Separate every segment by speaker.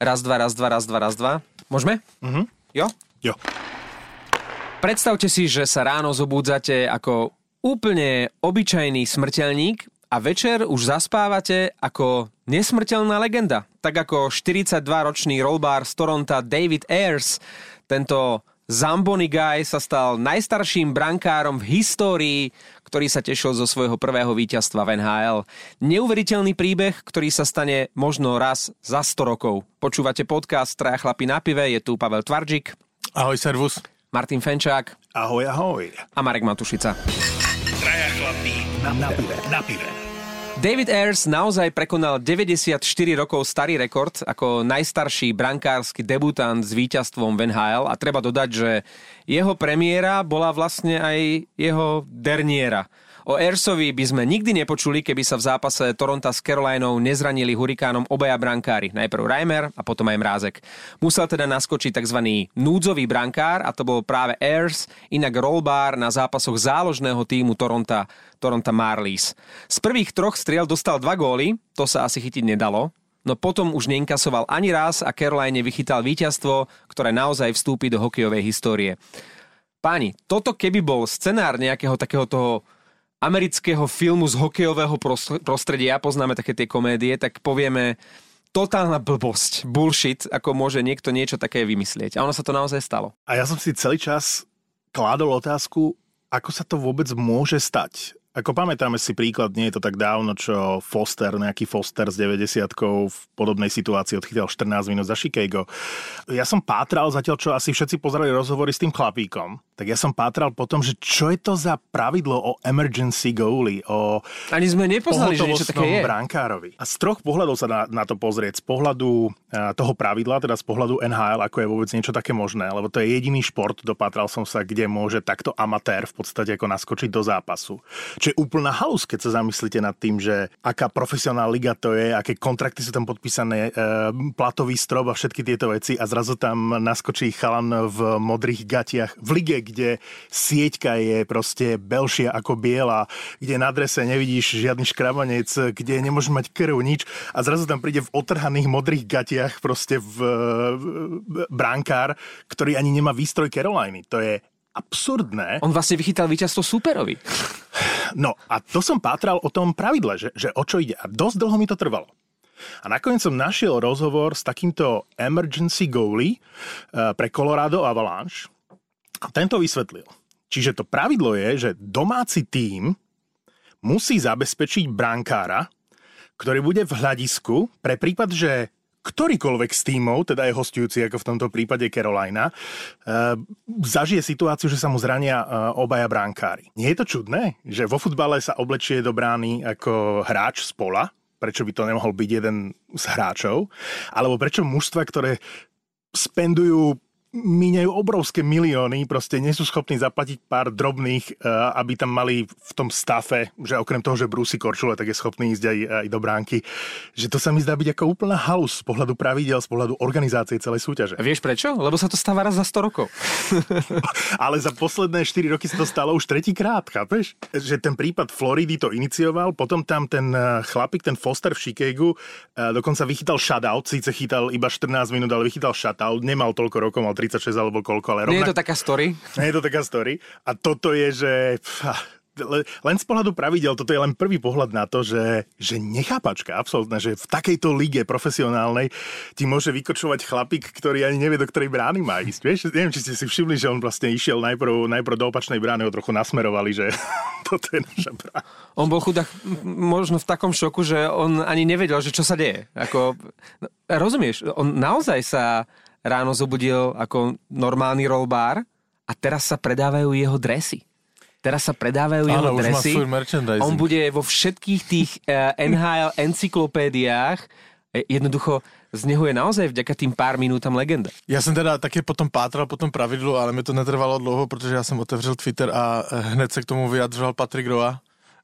Speaker 1: Raz, dva, raz, dva, raz, dva, raz, dva. Môžeme?
Speaker 2: Mhm.
Speaker 1: Jo?
Speaker 2: Jo.
Speaker 1: Predstavte si, že sa ráno zobúdzate ako úplne obyčajný smrteľník a večer už zaspávate ako nesmrteľná legenda. Tak ako 42-ročný rollbar z Toronto David Ayers, tento Zamboni guy sa stal najstarším brankárom v histórii, ktorý sa tešil zo svojho prvého víťazstva v NHL. Neuveriteľný príbeh, ktorý sa stane možno raz za 100 rokov. Počúvate podcast Traja chlapi na pive, je tu Pavel Tvarčik,
Speaker 2: Ahoj, servus.
Speaker 1: Martin Fenčák
Speaker 2: Ahoj, ahoj.
Speaker 1: a Marek Matušica.
Speaker 3: Traja chlapí na, na pive. Na pive.
Speaker 1: David Ayers naozaj prekonal 94 rokov starý rekord ako najstarší brankársky debutant s víťazstvom v NHL a treba dodať, že jeho premiéra bola vlastne aj jeho derniera. O Airsovi by sme nikdy nepočuli, keby sa v zápase Toronto s Carolinou nezranili hurikánom obaja brankári. Najprv Reimer a potom aj Mrázek. Musel teda naskočiť tzv. núdzový brankár a to bol práve Airs, inak rollbar na zápasoch záložného týmu Toronto, Toronto Marlies. Z prvých troch striel dostal dva góly, to sa asi chytiť nedalo, no potom už neinkasoval ani raz a Caroline vychytal víťazstvo, ktoré naozaj vstúpi do hokejovej histórie. Páni, toto keby bol scenár nejakého takého toho amerického filmu z hokejového pros- prostredia, poznáme také tie komédie, tak povieme totálna blbosť, bullshit, ako môže niekto niečo také vymyslieť. A ono sa to naozaj stalo.
Speaker 2: A ja som si celý čas kládol otázku, ako sa to vôbec môže stať. Ako pamätáme si príklad, nie je to tak dávno, čo Foster, nejaký Foster z 90 v podobnej situácii odchytal 14 minút za Chicago. Ja som pátral zatiaľ, čo asi všetci pozerali rozhovory s tým chlapíkom, tak ja som pátral potom, že čo je to za pravidlo o emergency goalie, o
Speaker 1: Ani sme nepoznali, že niečo také je.
Speaker 2: brankárovi. A z troch pohľadov sa na, na to pozrieť. Z pohľadu a, toho pravidla, teda z pohľadu NHL, ako je vôbec niečo také možné, lebo to je jediný šport, dopátral som sa, kde môže takto amatér v podstate ako naskočiť do zápasu. Čo je úplná halus, keď sa zamyslíte nad tým, že aká profesionálna liga to je, aké kontrakty sú tam podpísané, e, platový strop a všetky tieto veci a zrazu tam naskočí chalan v modrých gatiach v lige, kde sieťka je proste belšia ako biela, kde na drese nevidíš žiadny škrabanec, kde nemôžeš mať krv, nič a zrazu tam príde v otrhaných modrých gatiach proste v, v bránkár, ktorý ani nemá výstroj Caroliny. To je absurdné.
Speaker 1: On vlastne vychytal víťazstvo superovi.
Speaker 2: No a to som pátral o tom pravidle, že, že o čo ide. A dosť dlho mi to trvalo. A nakoniec som našiel rozhovor s takýmto emergency goalie eh, pre Colorado Avalanche. A tento vysvetlil. Čiže to pravidlo je, že domáci tím musí zabezpečiť brankára, ktorý bude v hľadisku pre prípad, že ktorýkoľvek z tímov, teda je hostujúci ako v tomto prípade Carolina, eh, zažije situáciu, že sa mu zrania eh, obaja bránkári. Nie je to čudné, že vo futbale sa oblečie do brány ako hráč z pola, prečo by to nemohol byť jeden z hráčov, alebo prečo mužstva, ktoré spendujú míňajú obrovské milióny, proste nie sú schopní zaplatiť pár drobných, eh, aby tam mali v tom stafe, že okrem toho, že brúsi korčule, tak je schopný ísť aj, aj do bránky. Že to sa mi zdá byť ako úplná halus z pohľadu pravidel, z pohľadu organizácie celej súťaže.
Speaker 1: A vieš prečo? Lebo sa to stáva raz za 100 rokov.
Speaker 2: Ale za posledné 4 roky sa to stalo už tretíkrát, chápeš? Že ten prípad Floridy to inicioval, potom tam ten eh, chlapík, ten Foster v Chicagu, eh, dokonca vychytal shutout, síce chytal iba 14 minút, ale vychytal shutout, nemal toľko rokov, mal 36 alebo koľko, ale
Speaker 1: Nie je
Speaker 2: rovnak...
Speaker 1: to taká story?
Speaker 2: Nie je to taká story. A toto je, že... len z pohľadu pravidel, toto je len prvý pohľad na to, že, že nechápačka, absolútne, že v takejto lige profesionálnej ti môže vykočovať chlapík, ktorý ani nevie, do ktorej brány má ísť. Vieš, neviem, či ste si všimli, že on vlastne išiel najprv, najprv do opačnej brány, ho trochu nasmerovali, že toto je naša brána.
Speaker 1: On bol chudák možno v takom šoku, že on ani nevedel, že čo sa deje. Ako, no, rozumieš, on naozaj sa ráno zobudil ako normálny rollbar a teraz sa predávajú jeho dresy. Teraz sa predávajú jeho
Speaker 4: Áno, má
Speaker 1: dresy. On bude vo všetkých tých uh, NHL encyklopédiách. E, Jednoducho, z neho je naozaj vďaka tým pár minútam legenda.
Speaker 4: Já jsem teda taky potom pátral po tom pravidlu, ale mi to netrvalo dlouho, protože já jsem otevřel Twitter a eh, hned se k tomu vyjadřoval Patrik Roa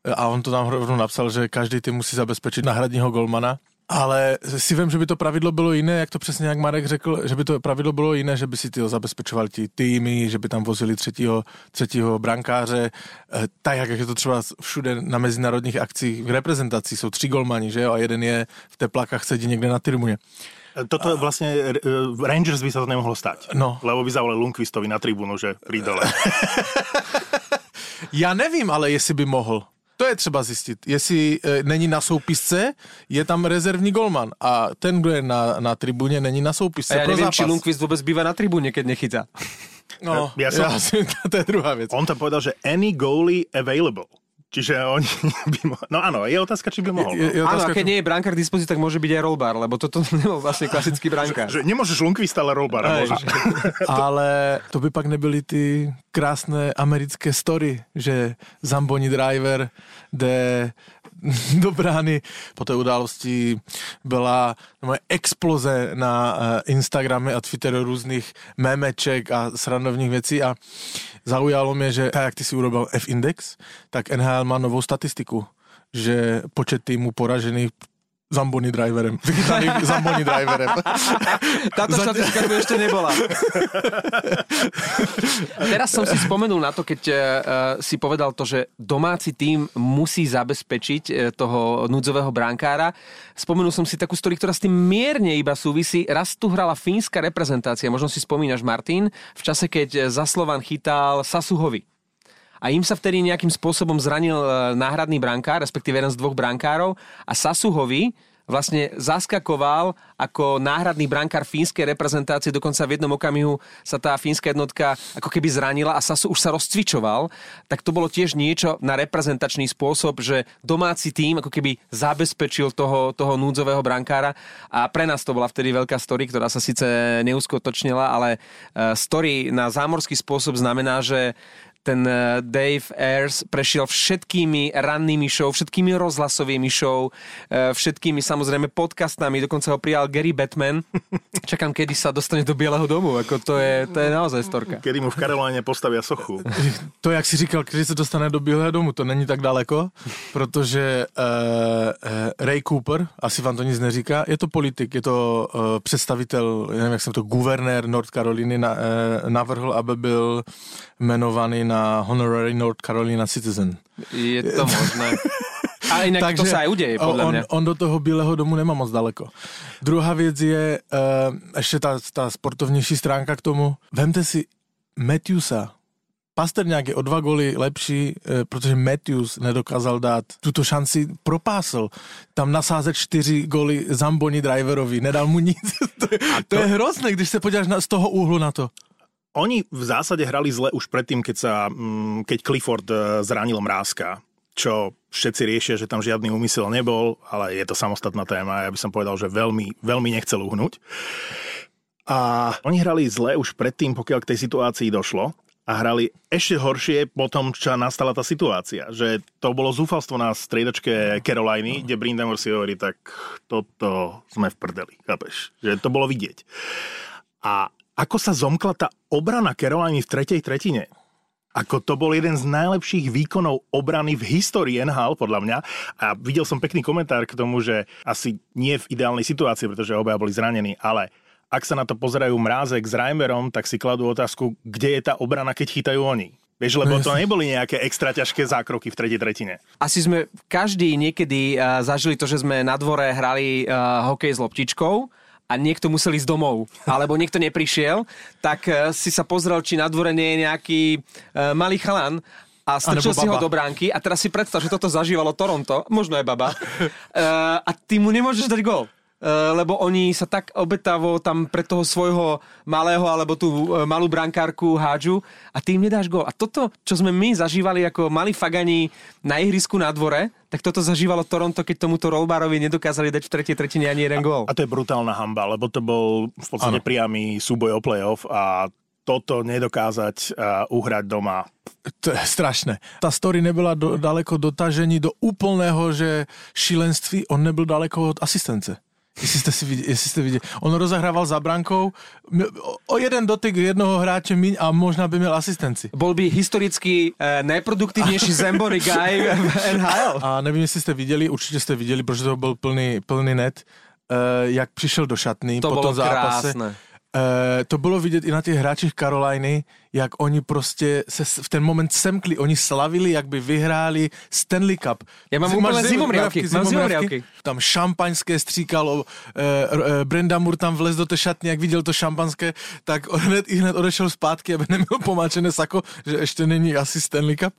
Speaker 4: Eh, a on to tam rovnou napsal, že každý tým musí zabezpečit náhradního golmana. Ale si vím, že by to pravidlo bylo jiné, jak to přesně jak Marek řekl, že by to pravidlo bylo jiné, že by si tyho zabezpečovali ti týmy, že by tam vozili třetího, třetího brankáře, eh, tak jak je to třeba všude na mezinárodních akcích v reprezentaci, jsou tři golmani, že jo, a jeden je v teplakách sedí někde na tribuně.
Speaker 2: Toto a... vlastne Rangers by sa to nemohlo stať.
Speaker 4: No.
Speaker 2: Lebo by zavolali Lundqvistovi na tribúnu, že pri dole.
Speaker 4: ja nevím, ale jestli by mohl. To je třeba zjistit. Jestli e, není na soupisce, je tam rezervní golman. A ten, kdo je na, na tribuně, není na soupisce.
Speaker 1: A ja neviem,
Speaker 4: zápas.
Speaker 1: či Lundqvist vôbec býva na tribúne, keď nechytá.
Speaker 4: No,
Speaker 2: Ja
Speaker 4: ja
Speaker 2: som-
Speaker 4: ja, to je druhá vec.
Speaker 2: On tam povedal, že any goalie available. Čiže oni by mohli... No áno, je otázka, či by mohol.
Speaker 4: Je, je
Speaker 1: Áno, a
Speaker 4: otázka,
Speaker 1: keď
Speaker 4: čo-
Speaker 1: nie je brankár k dispozícii, tak môže byť aj rollbar, lebo toto nebol vlastne klasický brankár.
Speaker 2: Že nemôžeš Lundqvista, ale môžeš.
Speaker 4: Ale to by pak nebyly ty krásné americké story, že Zamboni driver jde do brány. Po té události byla moje exploze na eh, Instagrame a Twitteru různých memeček a srandovních věcí a zaujalo mě, že tak jak ty si urobil F-index, tak NHL má novou statistiku, že počet týmů poražených Zamboni driverem. Vychytaných Zamboni driverem.
Speaker 1: Táto štatistika tu ešte nebola. Teraz som si spomenul na to, keď uh, si povedal to, že domáci tím musí zabezpečiť uh, toho núdzového brankára. Spomenul som si takú story, ktorá s tým mierne iba súvisí. Raz tu hrala fínska reprezentácia, možno si spomínaš, Martin, v čase, keď za Slovan chytal Sasuhovi. A im sa vtedy nejakým spôsobom zranil e, náhradný brankár, respektíve jeden z dvoch brankárov. A Sasuhovi vlastne zaskakoval ako náhradný brankár fínskej reprezentácie, dokonca v jednom okamihu sa tá fínska jednotka ako keby zranila a Sasu už sa rozcvičoval, tak to bolo tiež niečo na reprezentačný spôsob, že domáci tým ako keby zabezpečil toho, toho núdzového brankára. A pre nás to bola vtedy veľká story, ktorá sa síce neuskutočnila, ale e, story na zámorský spôsob znamená, že ten eh, Dave Ayers prešiel všetkými rannými show, všetkými rozhlasovými show, eh, všetkými samozrejme podcastami, dokonca ho prijal Gary Batman. Čakám, kedy sa dostane do Bieleho domu, ako to je, to je naozaj storka.
Speaker 2: Kedy mu v Karoláne postavia sochu.
Speaker 4: To, jak si říkal, když se dostane do Bílého domu, to není tak daleko, protože uh, uh, Ray Cooper, asi vám to nic neříká, je to politik, je to uh, představitel, nevím, jak jsem to, guvernér North Caroliny na, uh, navrhl, aby byl jmenovaný na Honorary North Carolina Citizen.
Speaker 1: Je to možné. A inak Takže, to sa aj udeje, podľa
Speaker 4: on,
Speaker 1: mňa.
Speaker 4: on do toho Bílého domu nemá moc daleko. Druhá věc je uh, ještě ta, ta sportovnější stránka k tomu. Vemte si Matthewsa, Pasterňák je o dva goly lepší, eh, protože Matthews nedokázal dát tuto šanci, propásl. Tam nasázet čtyři goly Zamboni driverovi, nedal mu nic. to, je, to... to je hrozné, když se podíváš na, z toho úhlu na to.
Speaker 2: Oni v zásade hrali zle už predtým, keď, sa, mm, keď Clifford eh, zranil Mrázka, čo všetci riešia, že tam žiadny úmysel nebol, ale je to samostatná téma. Ja by som povedal, že veľmi, veľmi nechcel uhnúť. A oni hrali zle už predtým, pokiaľ k tej situácii došlo a hrali ešte horšie po tom, čo nastala tá situácia. Že to bolo zúfalstvo na striedačke Caroliny, kde Brindamore si hovorí, tak toto sme v prdeli, chápeš? Že to bolo vidieť. A ako sa zomkla tá obrana Caroliny v tretej tretine, ako to bol jeden z najlepších výkonov obrany v histórii NHL, podľa mňa. A videl som pekný komentár k tomu, že asi nie v ideálnej situácii, pretože obaja boli zranení, ale ak sa na to pozerajú Mrázek s Reimerom, tak si kladú otázku, kde je tá obrana, keď chytajú oni. Vieš, lebo to neboli nejaké extra ťažké zákroky v tretej tretine.
Speaker 1: Asi sme každý niekedy uh, zažili to, že sme na dvore hrali uh, hokej s loptičkou a niekto musel ísť domov, alebo niekto neprišiel, tak uh, si sa pozrel, či na dvore nie je nejaký uh, malý chalan a strčil si ho do bránky a teraz si predstav, že toto zažívalo Toronto, možno aj baba, uh, a ty mu nemôžeš dať gol. Uh, lebo oni sa tak obetavo tam pre toho svojho malého alebo tú uh, malú brankárku hádžu a ty im nedáš gol. A toto, čo sme my zažívali ako malí fagani na ihrisku na dvore, tak toto zažívalo Toronto, keď tomuto Rolbarovi nedokázali dať v tretej tretine ani jeden gól.
Speaker 2: A to je brutálna hamba, lebo to bol v podstate priamy súboj o playoff a toto nedokázať uh, uhrať doma.
Speaker 4: To je strašné. Ta story nebyla do, daleko dotažení do úplného, že šílenství, on nebyl daleko od asistence. Jestli jste, si viděli, jestli jste viděli. On rozehrával za brankou o- jeden dotyk jednoho hráče míň a možná by měl asistenci.
Speaker 1: Bol by historicky uh, najproduktívnejší Zembori guy v NHL.
Speaker 4: A nevím, jestli jste viděli, určitě jste viděli, protože to byl plný, plný net, eh, jak přišel do šatny
Speaker 1: To
Speaker 4: po tom zápase.
Speaker 1: krásne.
Speaker 4: E, to bylo vidět i na těch hráčích Caroliny, jak oni prostě se v ten moment semkli, oni slavili, jak by vyhráli Stanley Cup.
Speaker 1: Ja mám
Speaker 4: zim-
Speaker 1: zimomriavky,
Speaker 4: mriavky,
Speaker 1: mám
Speaker 4: zimomriavky? Tam šampaňské stříkalo, e, e, Brenda Moore tam vlez do té šatny, jak viděl to šampanské, tak on hned, i hned odešel zpátky, aby neměl pomáčené sako, že ještě není asi Stanley Cup.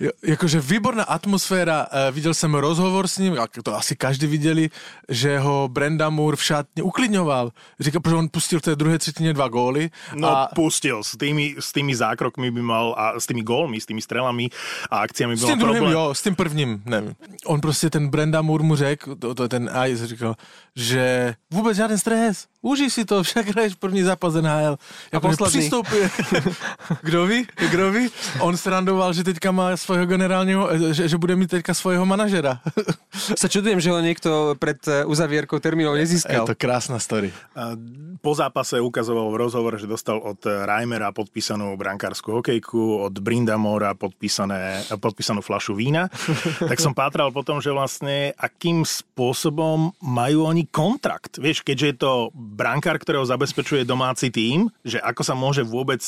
Speaker 4: Jo, Jakože výborná atmosféra, e, viděl jsem rozhovor s ním, jak to asi každý viděli, že ho Brenda Moore v šatně uklidňoval. Říkal, protože on pustil v té druhé třetině dva góly.
Speaker 2: No
Speaker 4: a
Speaker 2: pustil, s tými, s tými zákrokmi by mal, a s tými gólmi, s tými strelami a akciami by
Speaker 4: S
Speaker 2: mal
Speaker 4: tím druhým,
Speaker 2: problém.
Speaker 4: jo, s tím prvním, nevím. On prostě, ten Brenda Moore mu řekl, to, to je ten Ice říkal, že vůbec žádný stres, užij si to, však hraješ první zápas NHL. Jako, že
Speaker 1: poslední.
Speaker 4: Přistoupil. Kdo ví, kdo ví? On srandoval, že teďka má svojho generálního, že, že bude mít teďka svojho manažera.
Speaker 1: Sa čudujem, že ho niekto pred eh, uzavierkou termínov
Speaker 4: je
Speaker 1: nezískal.
Speaker 4: to krásna story.
Speaker 2: A Po zápase ukazoval v rozhovore, že dostal od Reimera podpísanú brankárskú hokejku, od Brindamora podpísané, podpísanú flašu vína. tak som pátral potom, že vlastne akým spôsobom majú oni kontrakt. Vieš, keďže je to brankár, ktorého zabezpečuje domáci tým, že ako sa môže vôbec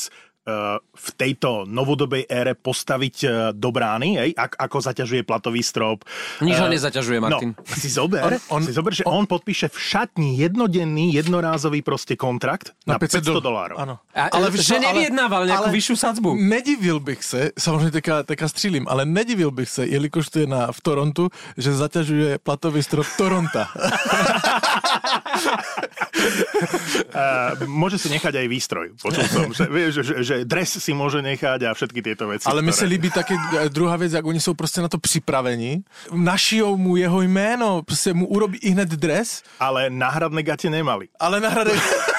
Speaker 2: v tejto novodobej ére postaviť eh, do brány, hej? Ak, ako zaťažuje platový strop.
Speaker 1: Nič ho
Speaker 2: Eh,
Speaker 1: nezaťažuje, Martin.
Speaker 2: No, si zober,
Speaker 4: On-
Speaker 2: on,
Speaker 4: on-
Speaker 2: si zober, že on, podpíše v šatni jednodenný, jednorázový proste kontrakt na, 500,
Speaker 4: dol-
Speaker 2: dolárov.
Speaker 4: Ano.
Speaker 1: A,
Speaker 4: víš
Speaker 1: že
Speaker 4: čo,
Speaker 1: nevyjednával nejakú vyššiu sadzbu.
Speaker 4: Nedivil bych se, samozřejmě teďka, teďka střílím, ale nedivil bych se, jelikož to je na, v Torontu, že zaťažuje platový strop Toronta.
Speaker 2: Uh, môže si nechať aj výstroj. Počul som, že, vieš, že, že dres si môže nechať a všetky tieto veci.
Speaker 4: Ale mi se
Speaker 2: ktoré-
Speaker 4: líbí taky eh, druhá věc, jak oni jsou prostě na to připraveni. Našijou mu jeho jméno, prostě mu urobí i hned dres,
Speaker 2: Ale náhradné gate nemali.
Speaker 4: ale na hrade...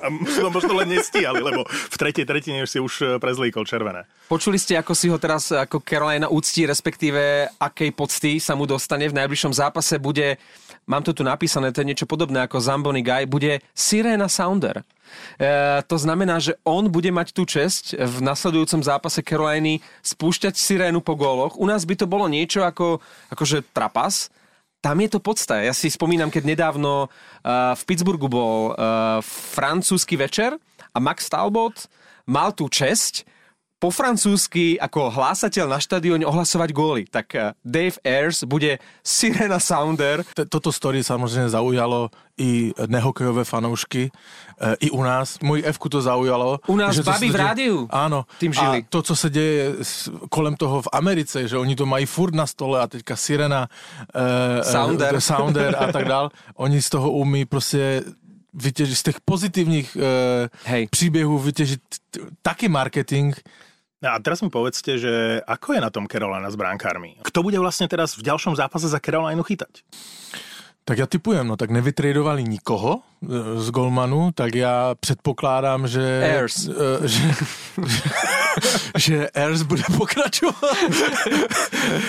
Speaker 2: A možno, možno len nestíhali, lebo v tretej tretine si už eh, prezlíkol červené.
Speaker 1: Počuli ste, ako si ho teraz ako Carolina úctí, respektíve akej pocty sa mu dostane v najbližšom zápase bude, mám to tu napísané, to je niečo podobné ako Zamboni Guy, bude Sirena Sounder. E, to znamená, že on bude mať tú česť v nasledujúcom zápase Caroliny spúšťať sirénu po góloch. U nás by to bolo niečo ako, akože trapas, tam je to podsta. Ja si spomínam, keď nedávno uh, v Pittsburghu bol uh, francúzsky večer a Max Talbot mal tú česť po francúzsky ako hlásateľ na štadióne ohlasovať góly. Tak uh, Dave Ayers bude Sirena Sounder.
Speaker 4: Toto story samozřejmě zaujalo i nehokejové fanoušky, e, i u nás. Můj f to zaujalo.
Speaker 1: U nás
Speaker 4: se
Speaker 1: v rádiu
Speaker 4: Ano.
Speaker 1: tím žili.
Speaker 4: A to, co se děje s- kolem toho v Americe, že oni to mají furt na stole a teďka Sirena, e,
Speaker 1: Sounder.
Speaker 4: e, Sounder a tak dál. Oni z toho umí prostě vytěžit z těch pozitivních e,
Speaker 1: Hej.
Speaker 4: příběhů vytěžit taky marketing.
Speaker 2: A teraz mi povedzte, že ako je na tom Carolina s bránkármi? Kto bude vlastne teraz v ďalšom zápase za Carolinu chytať?
Speaker 4: Tak já typujem, no tak nevytradovali nikoho e, z Golmanu, tak já předpokládám, že...
Speaker 1: Ayers.
Speaker 4: e, Že, že Ayers bude pokračovat.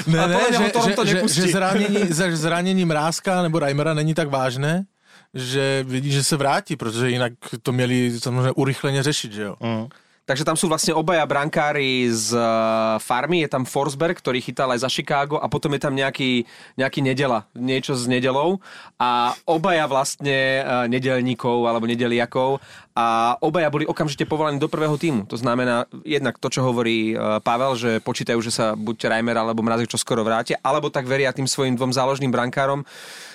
Speaker 4: ne, ne, že, že, že, že, zranění, že zranění Mrázka nebo Reimera není tak vážné, že vidí, že se vrátí, protože jinak to měli samozřejmě urychleně řešit, že jo.
Speaker 2: Mm.
Speaker 1: Takže tam sú vlastne obaja brankári z uh, farmy, je tam Forsberg, ktorý chytal aj za Chicago a potom je tam nejaký, nejaký nedela, niečo s nedelou. A obaja vlastne uh, nedelníkov alebo nedeliakov. A obaja boli okamžite povolaní do prvého týmu. To znamená jednak to, čo hovorí uh, Pavel, že počítajú, že sa buď Reimer alebo Mrazek čo skoro vrátia, alebo tak veria tým svojim dvom záložným brankárom,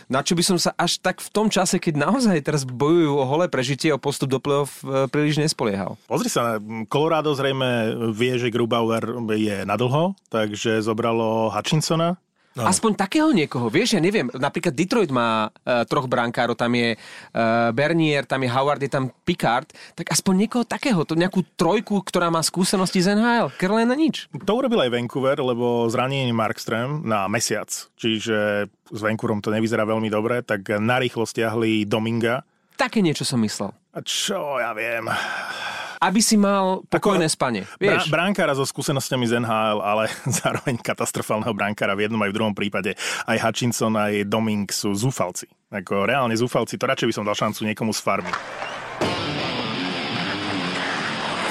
Speaker 1: na čo by som sa až tak v tom čase, keď naozaj teraz bojujú o holé prežitie, o postup do play-off, uh, príliš nespoliehal.
Speaker 2: Pozri sa, Colorado zrejme vie, že Grubauer je nadlho, takže zobralo Hutchinsona.
Speaker 1: No. Aspoň takého niekoho, vieš, ja neviem, napríklad Detroit má uh, troch brankárov, tam je uh, Bernier, tam je Howard, je tam Picard, tak aspoň niekoho takého, to nejakú trojku, ktorá má skúsenosti z NHL. Carolina nič.
Speaker 2: To urobil aj Vancouver, lebo zranenie Markström na mesiac, čiže s Vancouverom to nevyzerá veľmi dobre, tak narýchlo stiahli Dominga.
Speaker 1: Také niečo som myslel.
Speaker 2: A čo ja viem.
Speaker 1: Aby si mal pokojné spanie, vieš.
Speaker 2: bránkára so skúsenosťami z NHL, ale zároveň katastrofálneho bránkára v jednom aj v druhom prípade. Aj Hutchinson, aj Doming sú zúfalci. Ako reálne zúfalci, to radšej by som dal šancu niekomu z farmy.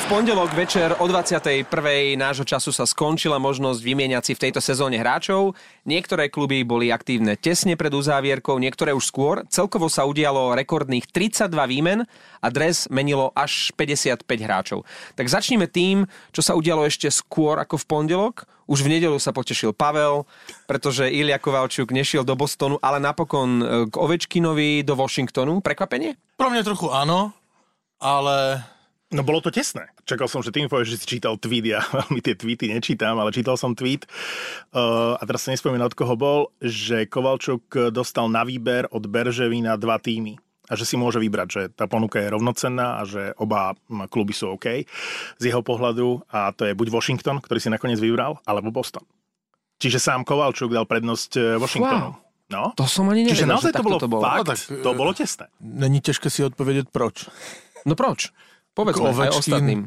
Speaker 1: Pondelok večer o 21. nášho času sa skončila možnosť vymieňať si v tejto sezóne hráčov. Niektoré kluby boli aktívne tesne pred uzávierkou, niektoré už skôr. Celkovo sa udialo rekordných 32 výmen a dres menilo až 55 hráčov. Tak začneme tým, čo sa udialo ešte skôr ako v pondelok. Už v nedelu sa potešil Pavel, pretože Ilia Kovalčuk nešiel do Bostonu, ale napokon e, k Ovečkinovi do Washingtonu. Prekvapenie?
Speaker 4: Pro mňa trochu áno, ale
Speaker 2: No bolo to tesné. Čakal som, že ty mi povieš, že si čítal tweet, ja veľmi tie tweety nečítam, ale čítal som tweet uh, a teraz sa nespomínam, od koho bol, že Kovalčuk dostal na výber od Berževina dva týmy a že si môže vybrať, že tá ponuka je rovnocenná a že oba kluby sú OK z jeho pohľadu a to je buď Washington, ktorý si nakoniec vybral, alebo Boston. Čiže sám Kovalčuk dal prednosť eh, Washingtonu.
Speaker 1: Wow.
Speaker 2: No.
Speaker 1: To som ani nevedel,
Speaker 2: Čiže naozaj to bolo,
Speaker 1: to bolo.
Speaker 2: fakt,
Speaker 4: No tak,
Speaker 2: to bolo tesné.
Speaker 4: není těžké si odpovědět proč.
Speaker 1: No proč? Povedzme aj
Speaker 4: Ovečkin.
Speaker 1: ostatným.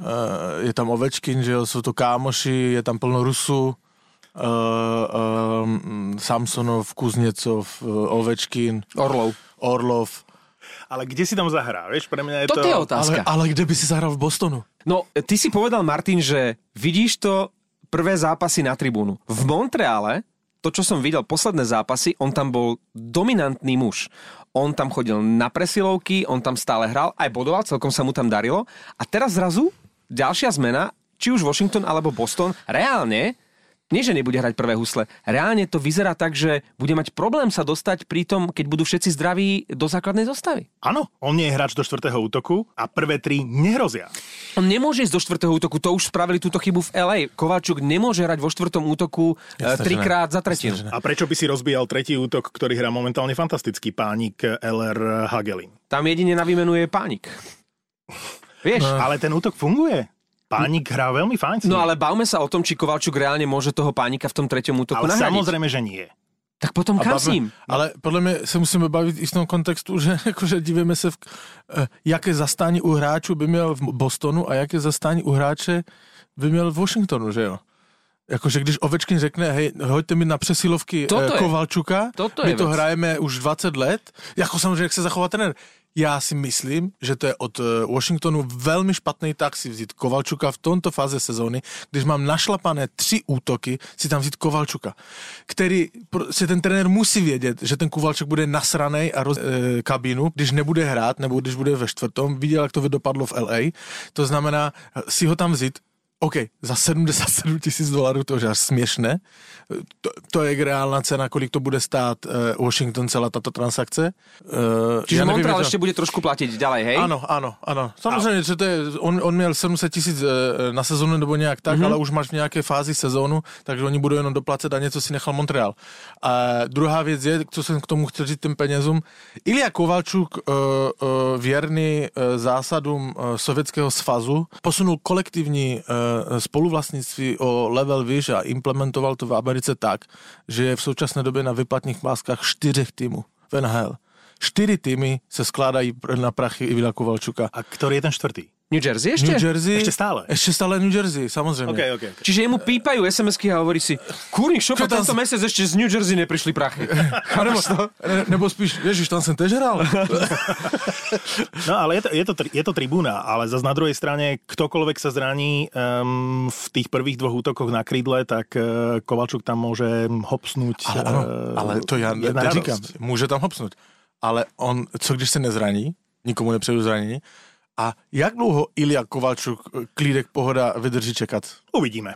Speaker 4: Uh, je tam Ovečkin, že jsou to kámoši, je tam plno Rusů, uh, um, Samsonov, Kuzněcov, uh, Ovečkin,
Speaker 1: Orlov.
Speaker 4: Orlov.
Speaker 2: Ale kde si tam zahrá? Vieš, pre mňa je
Speaker 1: Toto
Speaker 2: to...
Speaker 1: je
Speaker 4: Ale,
Speaker 1: otázka.
Speaker 4: ale kde by si zahral v Bostonu?
Speaker 1: No, ty si povedal, Martin, že vidíš to prvé zápasy na tribúnu. V Montreale, to, čo som videl, posledné zápasy, on tam bol dominantný muž. On tam chodil na presilovky, on tam stále hral, aj bodoval, celkom sa mu tam darilo. A teraz zrazu ďalšia zmena, či už Washington alebo Boston, reálne, nie že nebude hrať prvé husle, reálne to vyzerá tak, že bude mať problém sa dostať pri tom, keď budú všetci zdraví do základnej zostavy.
Speaker 2: Áno, on nie je hráč do štvrtého útoku a prvé tri nehrozia.
Speaker 1: On nemôže ísť do štvrtého útoku, to už spravili túto chybu v LA. Kovalčuk nemôže hrať vo štvrtom útoku e,
Speaker 4: Jasné, že
Speaker 1: trikrát za tretinu.
Speaker 2: A prečo by si rozbíjal tretí útok, ktorý hrá momentálne fantastický pánik LR Hagelin?
Speaker 1: Tam jedine na výmenu je pánik. Vieš? No.
Speaker 2: Ale ten útok funguje. Pánik hrá veľmi fajn.
Speaker 1: no ale bavme sa o tom, či Kovalčuk reálne môže toho pánika v tom treťom útoku
Speaker 2: ale
Speaker 1: nahradiť.
Speaker 2: samozrejme, že nie.
Speaker 1: Tak potom
Speaker 4: bavme-
Speaker 1: ním?
Speaker 4: Ale podle mě se musíme bavit i v tom kontextu, že jakože dívíme se, v, eh, jaké zastání u hráčů by měl v Bostonu a jaké zastání u hráče by měl v Washingtonu, že jo? Jakože když Ovečkin řekne, hej, hoďte mi na přesilovky
Speaker 1: Toto
Speaker 4: eh,
Speaker 1: je-
Speaker 4: Kovalčuka,
Speaker 1: toto
Speaker 4: my
Speaker 1: je
Speaker 4: to
Speaker 1: vec.
Speaker 4: hrajeme už 20 let, jako samozřejmě, jak se zachová trenér. Já si myslím, že to je od eh, Washingtonu velmi špatný tak si vzít Kovalčuka v tomto fáze sezóny, když mám našlapané tři útoky, si tam vzít Kovalčuka, který si ten trenér musí vědět, že ten Kovalčuk bude nasranej a roz, e, kabínu, když nebude hrát, nebo když bude ve čtvrtom. Viděl, jak to dopadlo v LA. To znamená, si ho tam vzít, OK, za 77 tisíc dolarů to už až směšné. To, to je reálna cena, kolik to bude stát uh, Washington celá tato transakce. Uh,
Speaker 1: Čiže
Speaker 4: nevím,
Speaker 1: Montreal
Speaker 4: je to-
Speaker 1: ešte bude trošku platiť ďalej, hej?
Speaker 4: ano, ano, ano. Samozřejmě, že to je, on, on měl 700 tisíc eh, na sezónu nebo nějak tak, mm-hmm. ale už máš v nějaké fázi sezónu, takže oni budou jenom doplacet a něco si nechal Montreal. A druhá věc je, co jsem k tomu chtěl říct těm penězům, Ilja Kovalčuk, uh, uh, věrný uh, zásadům uh, Sovětského svazu, posunul kolektivní uh, spoluvlastnictví o level výš a implementoval to v Americe tak, že je v současné době na vyplatních máskách čtyřech týmů v NHL. Čtyři týmy se skládají na prachy Ivila Kovalčuka.
Speaker 2: A ktorý je ten štvrtý?
Speaker 1: New Jersey ešte?
Speaker 4: New Jersey.
Speaker 2: Ešte stále?
Speaker 4: Ešte stále New Jersey, samozrejme.
Speaker 2: OK, OK. okay.
Speaker 1: Čiže jemu pípajú SMS-ky a hovorí si, kurník šopa,
Speaker 4: tam
Speaker 1: tento
Speaker 4: si-
Speaker 1: mesiac ešte z New Jersey neprišli prachy.
Speaker 4: A nebo, ne, nebo spíš, ježiš, tam som tež hral.
Speaker 2: No ale je to, je, to, je to tribúna, ale zase na druhej strane, ktokoľvek sa zraní um, v tých prvých dvoch útokoch na krídle, tak uh, Kovalčuk tam môže hopsnúť.
Speaker 4: Ale ano,
Speaker 2: eh,
Speaker 4: ale to teď
Speaker 2: radosť.
Speaker 4: říkám, může tam hopsnout. Ale on, co když se nezraní, nikomu nepřeju zranění, a jak dlouho Ilia Kovalčuk, klídek pohoda vydrží čekat?
Speaker 2: Uvidíme.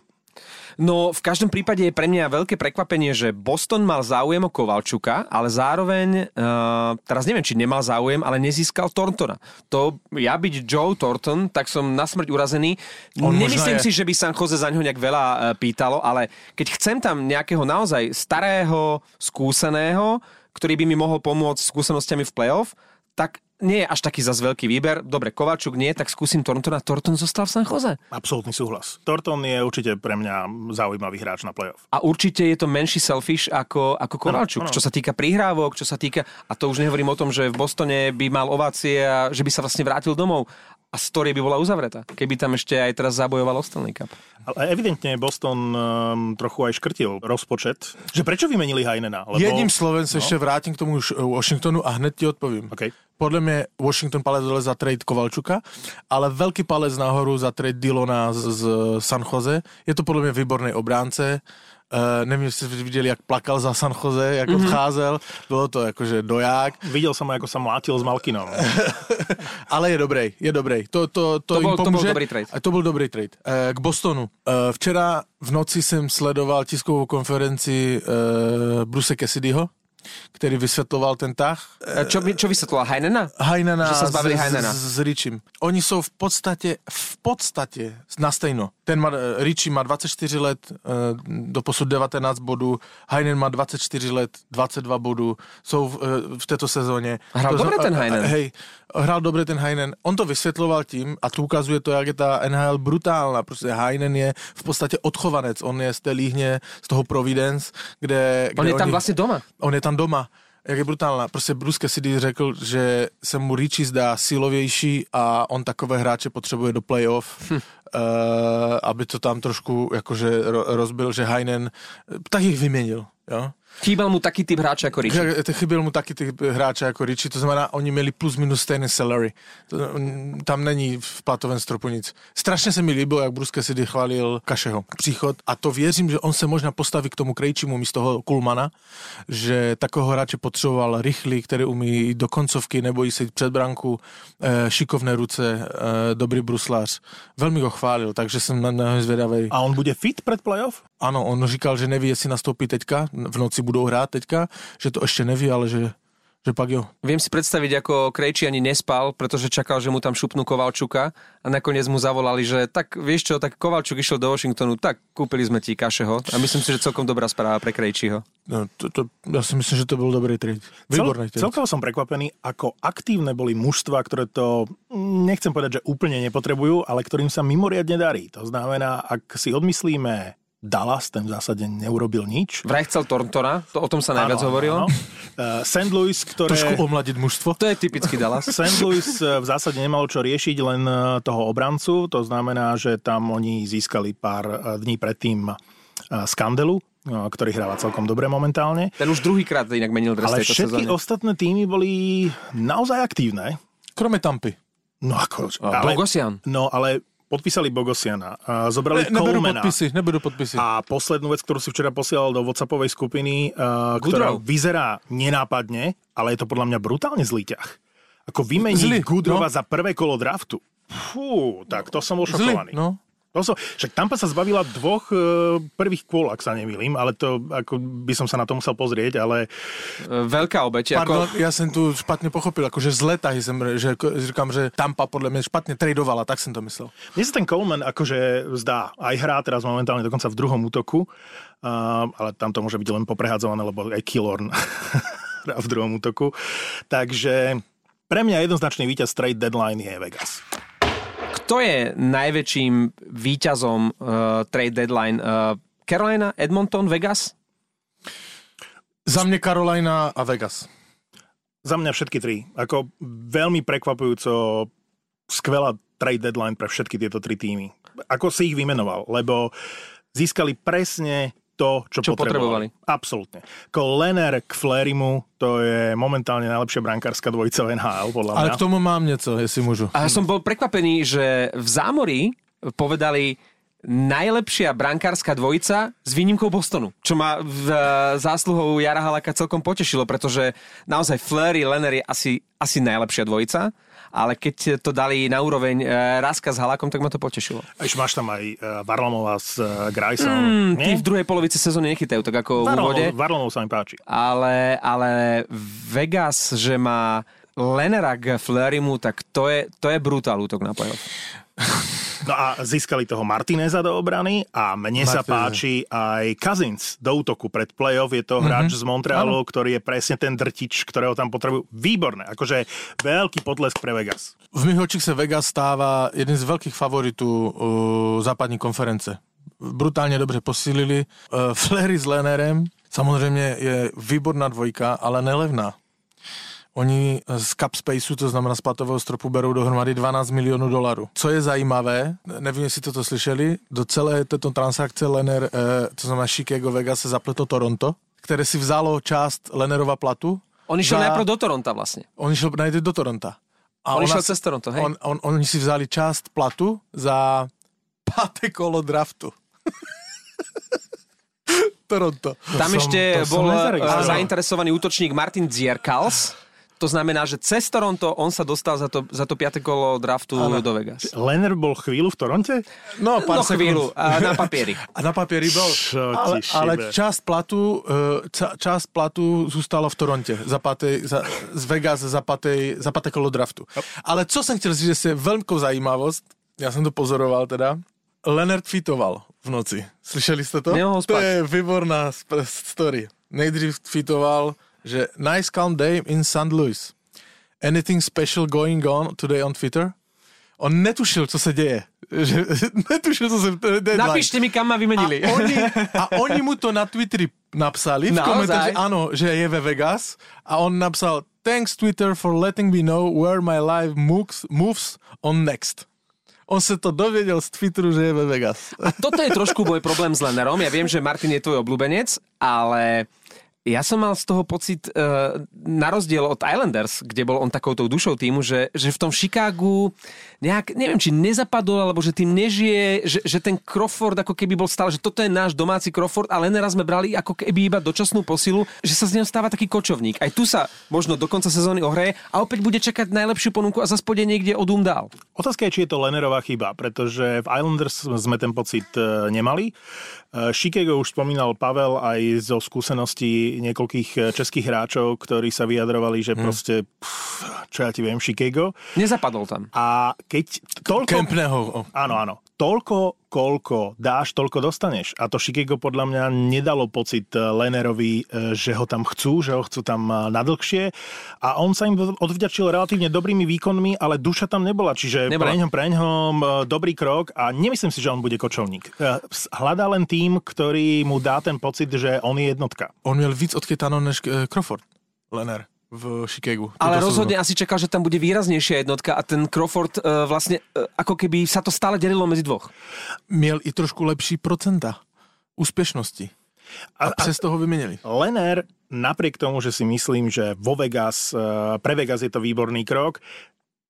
Speaker 1: No, v každom prípade je pre mňa veľké prekvapenie, že Boston mal záujem o Kovalčuka, ale zároveň, uh, teraz neviem, či nemal záujem, ale nezískal Torntona. To, ja byť Joe Thornton, tak som na smrť urazený.
Speaker 4: On
Speaker 1: Nemyslím si, že by San Jose za ňo nejak veľa uh, pýtalo, ale keď chcem tam nejakého naozaj starého, skúseného, ktorý by mi mohol pomôcť skúsenostiami v playoff, tak nie je až taký zas veľký výber. Dobre, Kovačuk nie, tak skúsim Thorntona. Thornton zostal v San Jose.
Speaker 2: Absolútny súhlas. Thornton je určite pre mňa zaujímavý hráč na playoff.
Speaker 1: A určite je to menší selfish ako, ako Kovalčuk,
Speaker 2: Áno, áno.
Speaker 1: čo sa týka prihrávok, čo sa týka, a to už nehovorím o tom, že v Bostone by mal ovácie a že by sa vlastne vrátil domov. A story by bola uzavretá, keby tam ešte aj teraz zabojoval o Stanley Cup.
Speaker 2: Ale evidentne Boston um, trochu aj škrtil rozpočet. Že prečo vymenili Heinena? Lebo...
Speaker 4: Jedním slovem sa no. ešte vrátim k tomu Washingtonu a hned ti odpovím.
Speaker 2: Okay.
Speaker 4: Podľa mňa Washington palec dole za trade Kovalčuka, ale veľký palec nahoru za trade Dylona z, z San Jose. Je to podľa mňa výborný obránce. Uh, nevím, jestli ste viděli, jak plakal za San Jose, jak mm-hmm. odcházel. Bylo to jakože doják.
Speaker 2: Viděl jsem, ako sa mlátil s Malkinom.
Speaker 4: Ale je dobrý, je dobrý. To, to, to,
Speaker 1: to, bol,
Speaker 4: pomůže.
Speaker 1: to bol dobrý trade.
Speaker 4: To byl dobrý trade. Uh, k Bostonu. Uh, včera v noci jsem sledoval tiskovou konferenci uh, Bruce Cassidyho, ktorý vysvetloval ten tah.
Speaker 1: Čo, čo vysvetloval? Heinena?
Speaker 4: Heinena
Speaker 1: že sa zbavili
Speaker 4: s,
Speaker 1: Heinena.
Speaker 4: S, s Richim. Oni sú v podstate, v podstate na stejno. Ten má, Richie má 24 let, do posud 19 bodů, Heinen má 24 let, 22 bodů, jsou v, v této sezóně.
Speaker 1: Hral to dobre ten Heinen.
Speaker 4: Hej, hral dobre ten Heinen. On to vysvetloval tím, a tu ukazuje to, jak je ta NHL brutálna. Prostě Heinen je v podstatě odchovanec. On je z té líhně, z toho Providence, kde...
Speaker 1: On
Speaker 4: kde
Speaker 1: je tam
Speaker 4: oni,
Speaker 1: vlastně doma.
Speaker 4: On je tam doma. Jak je brutálna. Prostě Bruce Cassidy řekl, že se mu Richie zdá silovější a on takové hráče potřebuje do playoff, hm. uh, aby to tam trošku jakože rozbil, že Heinen, tak ich vyměnil. Jo?
Speaker 1: Chýbal mu taký typ hráča ako Richie.
Speaker 4: Chyběl mu taký typ hráča jako Richie, to znamená, oni měli plus minus stejný salary. Tam není v platovém stropu nic. Strašně se mi líbilo, jak Bruce Cassidy chválil Kašeho příchod a to věřím, že on se možná postaví k tomu Krejčimu místo toho Kulmana, že takového hráče potřeboval rychlý, který umí do koncovky, nebojí se před branku, eh, šikovné ruce, eh, dobrý bruslář. Velmi ho chválil, takže jsem na něho zvědavý.
Speaker 2: A on bude fit před playoff?
Speaker 4: Ano, on říkal, že neví, jestli nastoupí teďka, v noci budou hrát teďka, že to ešte neví, ale že že pak jo.
Speaker 1: Viem si predstaviť, ako Krejči ani nespal, pretože čakal, že mu tam šupnú Kovalčuka a nakoniec mu zavolali, že tak vieš čo, tak Kovalčuk išiel do Washingtonu, tak kúpili sme ti Kašeho a myslím si, že celkom dobrá správa pre Krejčiho.
Speaker 4: No, to, to, ja si myslím, že to bol dobrý trade. Výborný
Speaker 2: Cel, Celkovo som prekvapený, ako aktívne boli mužstva, ktoré to, nechcem povedať, že úplne nepotrebujú, ale ktorým sa mimoriadne darí. To znamená, ak si odmyslíme Dallas, ten v zásade neurobil nič.
Speaker 1: Vraj chcel Torntona, to o tom sa najviac ano, hovorilo. Ano.
Speaker 2: Uh, St. Louis, ktoré...
Speaker 4: Trošku omladiť mužstvo.
Speaker 1: To je typický Dallas.
Speaker 2: St. Louis eh, v zásade nemalo čo riešiť, len eh, toho obrancu. To znamená, že tam oni získali pár dní predtým Skandelu, ktorý hráva celkom dobre momentálne.
Speaker 1: Ten už druhýkrát inak menil dres
Speaker 2: Ale
Speaker 1: všetky
Speaker 2: sezóne. ostatné týmy boli naozaj aktívne.
Speaker 4: Krome Tampy.
Speaker 2: No ako...
Speaker 1: Ale, Bogosian.
Speaker 2: No ale podpísali Bogosiana, a zobrali
Speaker 4: ne, nebudú
Speaker 2: Colemana.
Speaker 4: podpisy, nebudú podpisy.
Speaker 2: A poslednú vec, ktorú si včera posielal do WhatsAppovej skupiny, uh, ktorá vyzerá nenápadne, ale je to podľa mňa brutálne zlý ťah. Ako vymeniť Gudrova no. za prvé kolo draftu. Fú, tak to som bol šokovaný.
Speaker 4: Zlý, no.
Speaker 2: To však Tampa sa zbavila dvoch e, prvých kôl, ak sa nemýlim, ale to ako by som sa na to musel pozrieť, ale...
Speaker 1: Veľká obeť.
Speaker 4: Pardon, ako... ja som tu špatne pochopil, akože zle tahy som, že říkám, že Tampa podľa mňa špatne tradovala, tak som to myslel.
Speaker 2: Mne sa ten Coleman akože zdá, aj hrá teraz momentálne dokonca v druhom útoku, uh, ale tam to môže byť len poprehadzované, lebo aj Killorn hrá v druhom útoku. Takže pre mňa jednoznačný víťaz trade deadline je Vegas.
Speaker 1: Kto je najväčším výťazom uh, trade deadline? Uh, Carolina, Edmonton, Vegas?
Speaker 4: Za mne Carolina a Vegas.
Speaker 2: Za mňa všetky tri. Ako veľmi prekvapujúco skvelá trade deadline pre všetky tieto tri týmy. Ako si ich vymenoval, lebo získali presne to, čo, čo potrebovali. potrebovali. Absolútne. Ko Lener k Flerimu, to je momentálne najlepšia brankárska dvojica v NHL, podľa mňa.
Speaker 4: Ale k tomu mám niečo, jestli môžu.
Speaker 1: A ja som bol prekvapený, že v zámori povedali najlepšia brankárska dvojica s výnimkou Bostonu, čo ma v e, zásluhou Jara Halaka celkom potešilo, pretože naozaj Fleury Lener je asi, asi najlepšia dvojica ale keď to dali na úroveň e, Raska s Halakom, tak ma to potešilo.
Speaker 2: Ešte máš tam aj e, Varlamova s e, Grajsom.
Speaker 1: Mm, tí v druhej polovici sezóny nechytajú, tak ako
Speaker 2: Varlamov,
Speaker 1: v úvode.
Speaker 2: Varlamov sa mi páči.
Speaker 1: Ale, ale Vegas, že má Lenera k Fleurimu, tak to je, to je brutál útok na playoff.
Speaker 2: No a získali toho Martineza do obrany a mne Martinez. sa páči aj Kazins do útoku pred playoff. Je to hráč mm-hmm. z Montrealu, ano. ktorý je presne ten drtič, ktorého tam potrebujú. Výborné, akože veľký potlesk pre Vegas.
Speaker 4: V mých očích sa Vegas stáva jeden z veľkých favoritů uh, západní konference. Brutálne dobře posílili. Uh, Flery s Lenerem, samozrejme je výborná dvojka, ale nelevná Oni z Cap Spaceu, to znamená z platového stropu, berou dohromady 12 milionů dolarů. Co je zajímavé, nevím, jestli toto slyšeli, do celé této transakce Lener, eh, to znamená Chicago Vegas, se zapletlo Toronto, které si vzalo část Lenerova platu.
Speaker 1: On išiel
Speaker 4: za-
Speaker 1: najprv do Toronta vlastne.
Speaker 4: On išiel najprv do Toronta. A
Speaker 1: On
Speaker 4: ona
Speaker 1: išiel cez Toronto, hej?
Speaker 4: On, on, oni si vzali část platu za páté kolo draftu. Toronto.
Speaker 1: Tam
Speaker 2: som-
Speaker 1: ešte
Speaker 2: to som
Speaker 1: bol eh,
Speaker 2: nezaregistroval.
Speaker 1: zainteresovaný útočník Martin Dzierkals. To znamená, že cez Toronto on sa dostal za to, za to piaté kolo draftu
Speaker 4: Áno.
Speaker 1: do Vegas.
Speaker 2: Leonard bol chvíľu v Toronte?
Speaker 4: No,
Speaker 1: No chvíľu, a na papieri.
Speaker 4: A na papieri bol.
Speaker 2: Čo
Speaker 4: Ale, ale časť platu, e, ča, časť platu zůstala v Toronte. Za patej, za, z Vegas za patej, za paté kolo draftu. Ale co jsem chtěl říct, že je veľkou zajímavost, já jsem to pozoroval teda, Leonard tweetoval v noci. Slyšeli jste to?
Speaker 1: Nemohol
Speaker 4: to je výborná story. Nejdřív tweetoval, že nice calm day in St. Louis. Anything special going on today on Twitter? On netušil, co se děje. Že, netušil, co se deadline.
Speaker 1: Napíšte mi, kam ma vymenili.
Speaker 4: A oni, a oni mu to na Twitteri napsali v komentáři, áno, že je ve Vegas a on napsal Thanks Twitter for letting me know where my life moves, moves on next. On sa to dovedel z Twitteru, že je ve Vegas.
Speaker 1: Toto je trošku môj problém s Lennerom. Ja viem, že Martin je tvoj obľúbenec, ale ja som mal z toho pocit, uh, na rozdiel od Islanders, kde bol on takouto dušou týmu, že, že v tom Chicagu nejak, neviem, či nezapadol, alebo že tým nežije, že, že ten Crawford ako keby bol stále, že toto je náš domáci Crawford a Lennera sme brali ako keby iba dočasnú posilu, že sa z neho stáva taký kočovník. Aj tu sa možno do konca sezóny ohreje a opäť bude čakať najlepšiu ponuku a zase pôjde niekde od dál.
Speaker 2: Otázka je, či je to Lenerová chyba, pretože v Islanders sme ten pocit e, nemali. Chicago už spomínal Pavel aj zo skúseností niekoľkých e, českých hráčov, ktorí sa vyjadrovali, že proste, pff, čo ja ti viem, Chicago.
Speaker 1: Nezapadol tam.
Speaker 2: A keď toľko...
Speaker 4: Kempného.
Speaker 2: Áno, áno. Toľko, koľko dáš, toľko dostaneš. A to Chicago podľa mňa nedalo pocit e, Lenerovi, e, že ho tam chcú, že ho chcú tam e, nadlhšie. A on sa im odvďačil relatívne dobrými výkonmi, ale duša tam nebola. Čiže
Speaker 1: Nebola.
Speaker 2: preňom, preňom dobrý krok a nemyslím si, že on bude kočovník. Hľadá len tým, ktorý mu dá ten pocit, že on je jednotka.
Speaker 4: On měl víc odchytáno než eh, Crawford. Lener v Chicagu.
Speaker 1: Ale rozhodne
Speaker 4: sezónu.
Speaker 1: asi čakal, že tam bude výraznejšia jednotka a ten Crawford uh, vlastne uh, ako keby sa to stále delilo medzi dvoch.
Speaker 4: Měl i trošku lepší procenta úspěšnosti. A, a přes toho vyměnili.
Speaker 2: Lener, napriek tomu, že si myslím, že vo Vegas, e, pre Vegas je to výborný krok,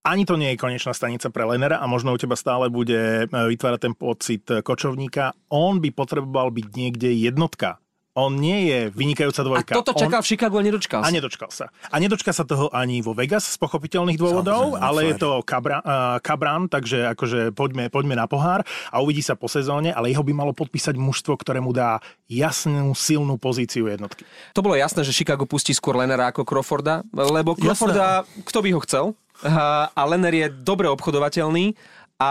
Speaker 2: ani to nie je konečná stanica pre Lenera a možno u teba stále bude e, vytvárať ten pocit kočovníka. On by potreboval byť niekde jednotka. On nie je vynikajúca
Speaker 1: A
Speaker 2: dvojka.
Speaker 1: toto čakal
Speaker 2: On...
Speaker 1: v Chicagu a nedočkal
Speaker 2: A
Speaker 1: sa.
Speaker 2: nedočkal sa. A nedočka sa toho ani vo Vegas z pochopiteľných dôvodov,
Speaker 4: Samozrejme,
Speaker 2: ale je
Speaker 4: fair.
Speaker 2: to Cabra, uh, Cabran, takže akože poďme, poďme na pohár a uvidí sa po sezóne, ale jeho by malo podpísať mužstvo, ktoré mu dá jasnú, silnú pozíciu jednotky.
Speaker 1: To bolo jasné, že Chicago pustí skôr Lennera ako Crawforda, lebo Crawforda, kto by ho chcel? A a Lenner je dobre obchodovateľný a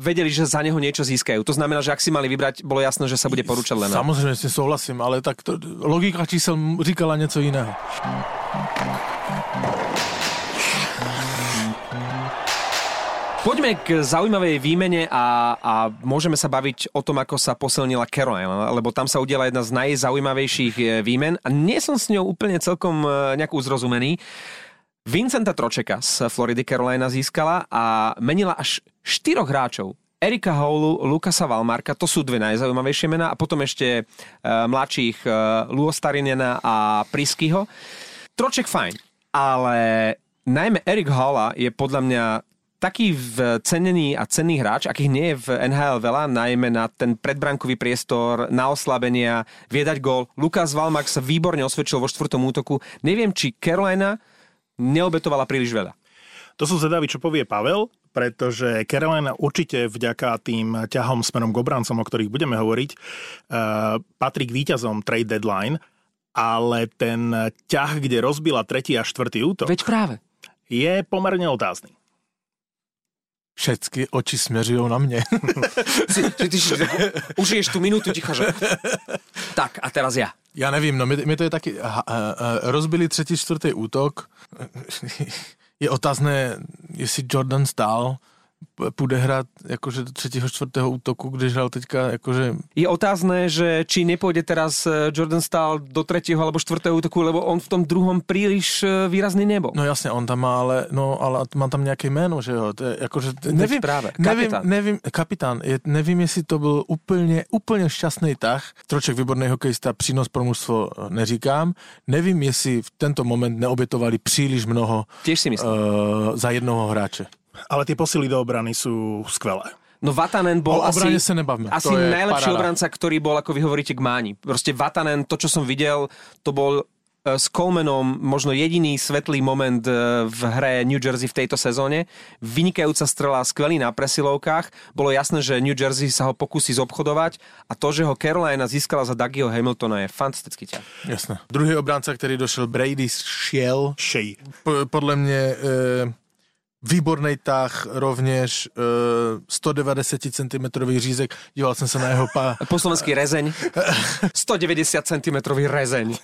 Speaker 1: vedeli, že za neho niečo získajú. To znamená, že ak si mali vybrať, bolo jasné, že sa bude porúčať Lenner.
Speaker 4: Samozřejmě s souhlasím, ale tak to, logika čísel říkala něco jiného.
Speaker 1: Poďme k zaujímavej výmene a, a môžeme sa baviť o tom, ako sa posilnila Carolina, lebo tam sa udiela jedna z najzaujímavejších e, výmen a nie som s ňou úplne celkom e, nejak uzrozumený. Vincenta Tročeka z Floridy Carolina získala a menila až štyroch hráčov. Erika Houlu, Lukasa Valmarka, to sú dve najzaujímavejšie mená a potom ešte uh, mladších uh, Luo Starinena a Priskyho. Troček fajn, ale najmä Erik Holla je podľa mňa taký cenený a cenný hráč, akých nie je v NHL veľa, najmä na ten predbrankový priestor, na oslabenia, viedať gól. Lukas Valmak sa výborne osvedčil vo štvrtom útoku. Neviem, či Carolina neobetovala príliš veľa.
Speaker 2: To sú zvedaví, čo povie Pavel, pretože Carolina určite vďaka tým ťahom smerom k obrancom, o ktorých budeme hovoriť, uh, patrí k víťazom trade deadline, ale ten ťah, kde rozbila tretí a štvrtý útok,
Speaker 1: Veď práve.
Speaker 2: je pomerne otázny.
Speaker 4: Všetky oči směřují na mě.
Speaker 1: Si, si, ty, si, užiješ tú minútu ticha, že... Tak, a teraz ja.
Speaker 4: Já nevím, no my, my to je taky, ha, uh, rozbili třetí, čtvrtý útok. Je otázné, jestli Jordan stál půjde hrát jakože do třetího, čtvrtého útoku, když hral teďka jakože...
Speaker 1: Je otázne, že či nepôjde teraz eh, Jordan Stahl do tretieho alebo štvrtého útoku, lebo on v tom druhom príliš eh, výrazný nebol.
Speaker 4: No jasně, on tam má, ale, no, ale má tam nějaké jméno, že jo, to je, jakože, nevím,
Speaker 1: právě,
Speaker 4: nevím,
Speaker 1: kapitán.
Speaker 4: nevím, kapitán, je, nevím, jestli to byl úplně, úplně šťastný tah, Troček výborný hokejista, přínos pro mužstvo eh, neříkám, nevím, jestli v tento moment neobětovali příliš mnoho
Speaker 1: Tiež si myslím.
Speaker 4: uh, za jednoho hráče.
Speaker 2: Ale tie posily do obrany sú skvelé.
Speaker 1: No Vatanen bol
Speaker 4: O
Speaker 1: asi,
Speaker 4: sa nebavme.
Speaker 1: asi
Speaker 4: To
Speaker 1: najlepší
Speaker 4: paráda.
Speaker 1: obranca, ktorý bol, ako vy hovoríte, k Máni. Proste Vatanen, to, čo som videl, to bol e, s Colemanom možno jediný svetlý moment e, v hre New Jersey v tejto sezóne. Vynikajúca strela, skvelý na presilovkách. Bolo jasné, že New Jersey sa ho pokusí zobchodovať a to, že ho Carolina získala za Dougieho Hamiltona je fantastický ťah.
Speaker 4: Jasné. Druhý obránca, který došel, Brady Shiel,
Speaker 2: Shea.
Speaker 4: p- podle mě e, výborný tah, rovněž e, 190 cm řízek, díval jsem se na jeho pa,
Speaker 1: Po slovensky rezeň. 190 cm rezeň.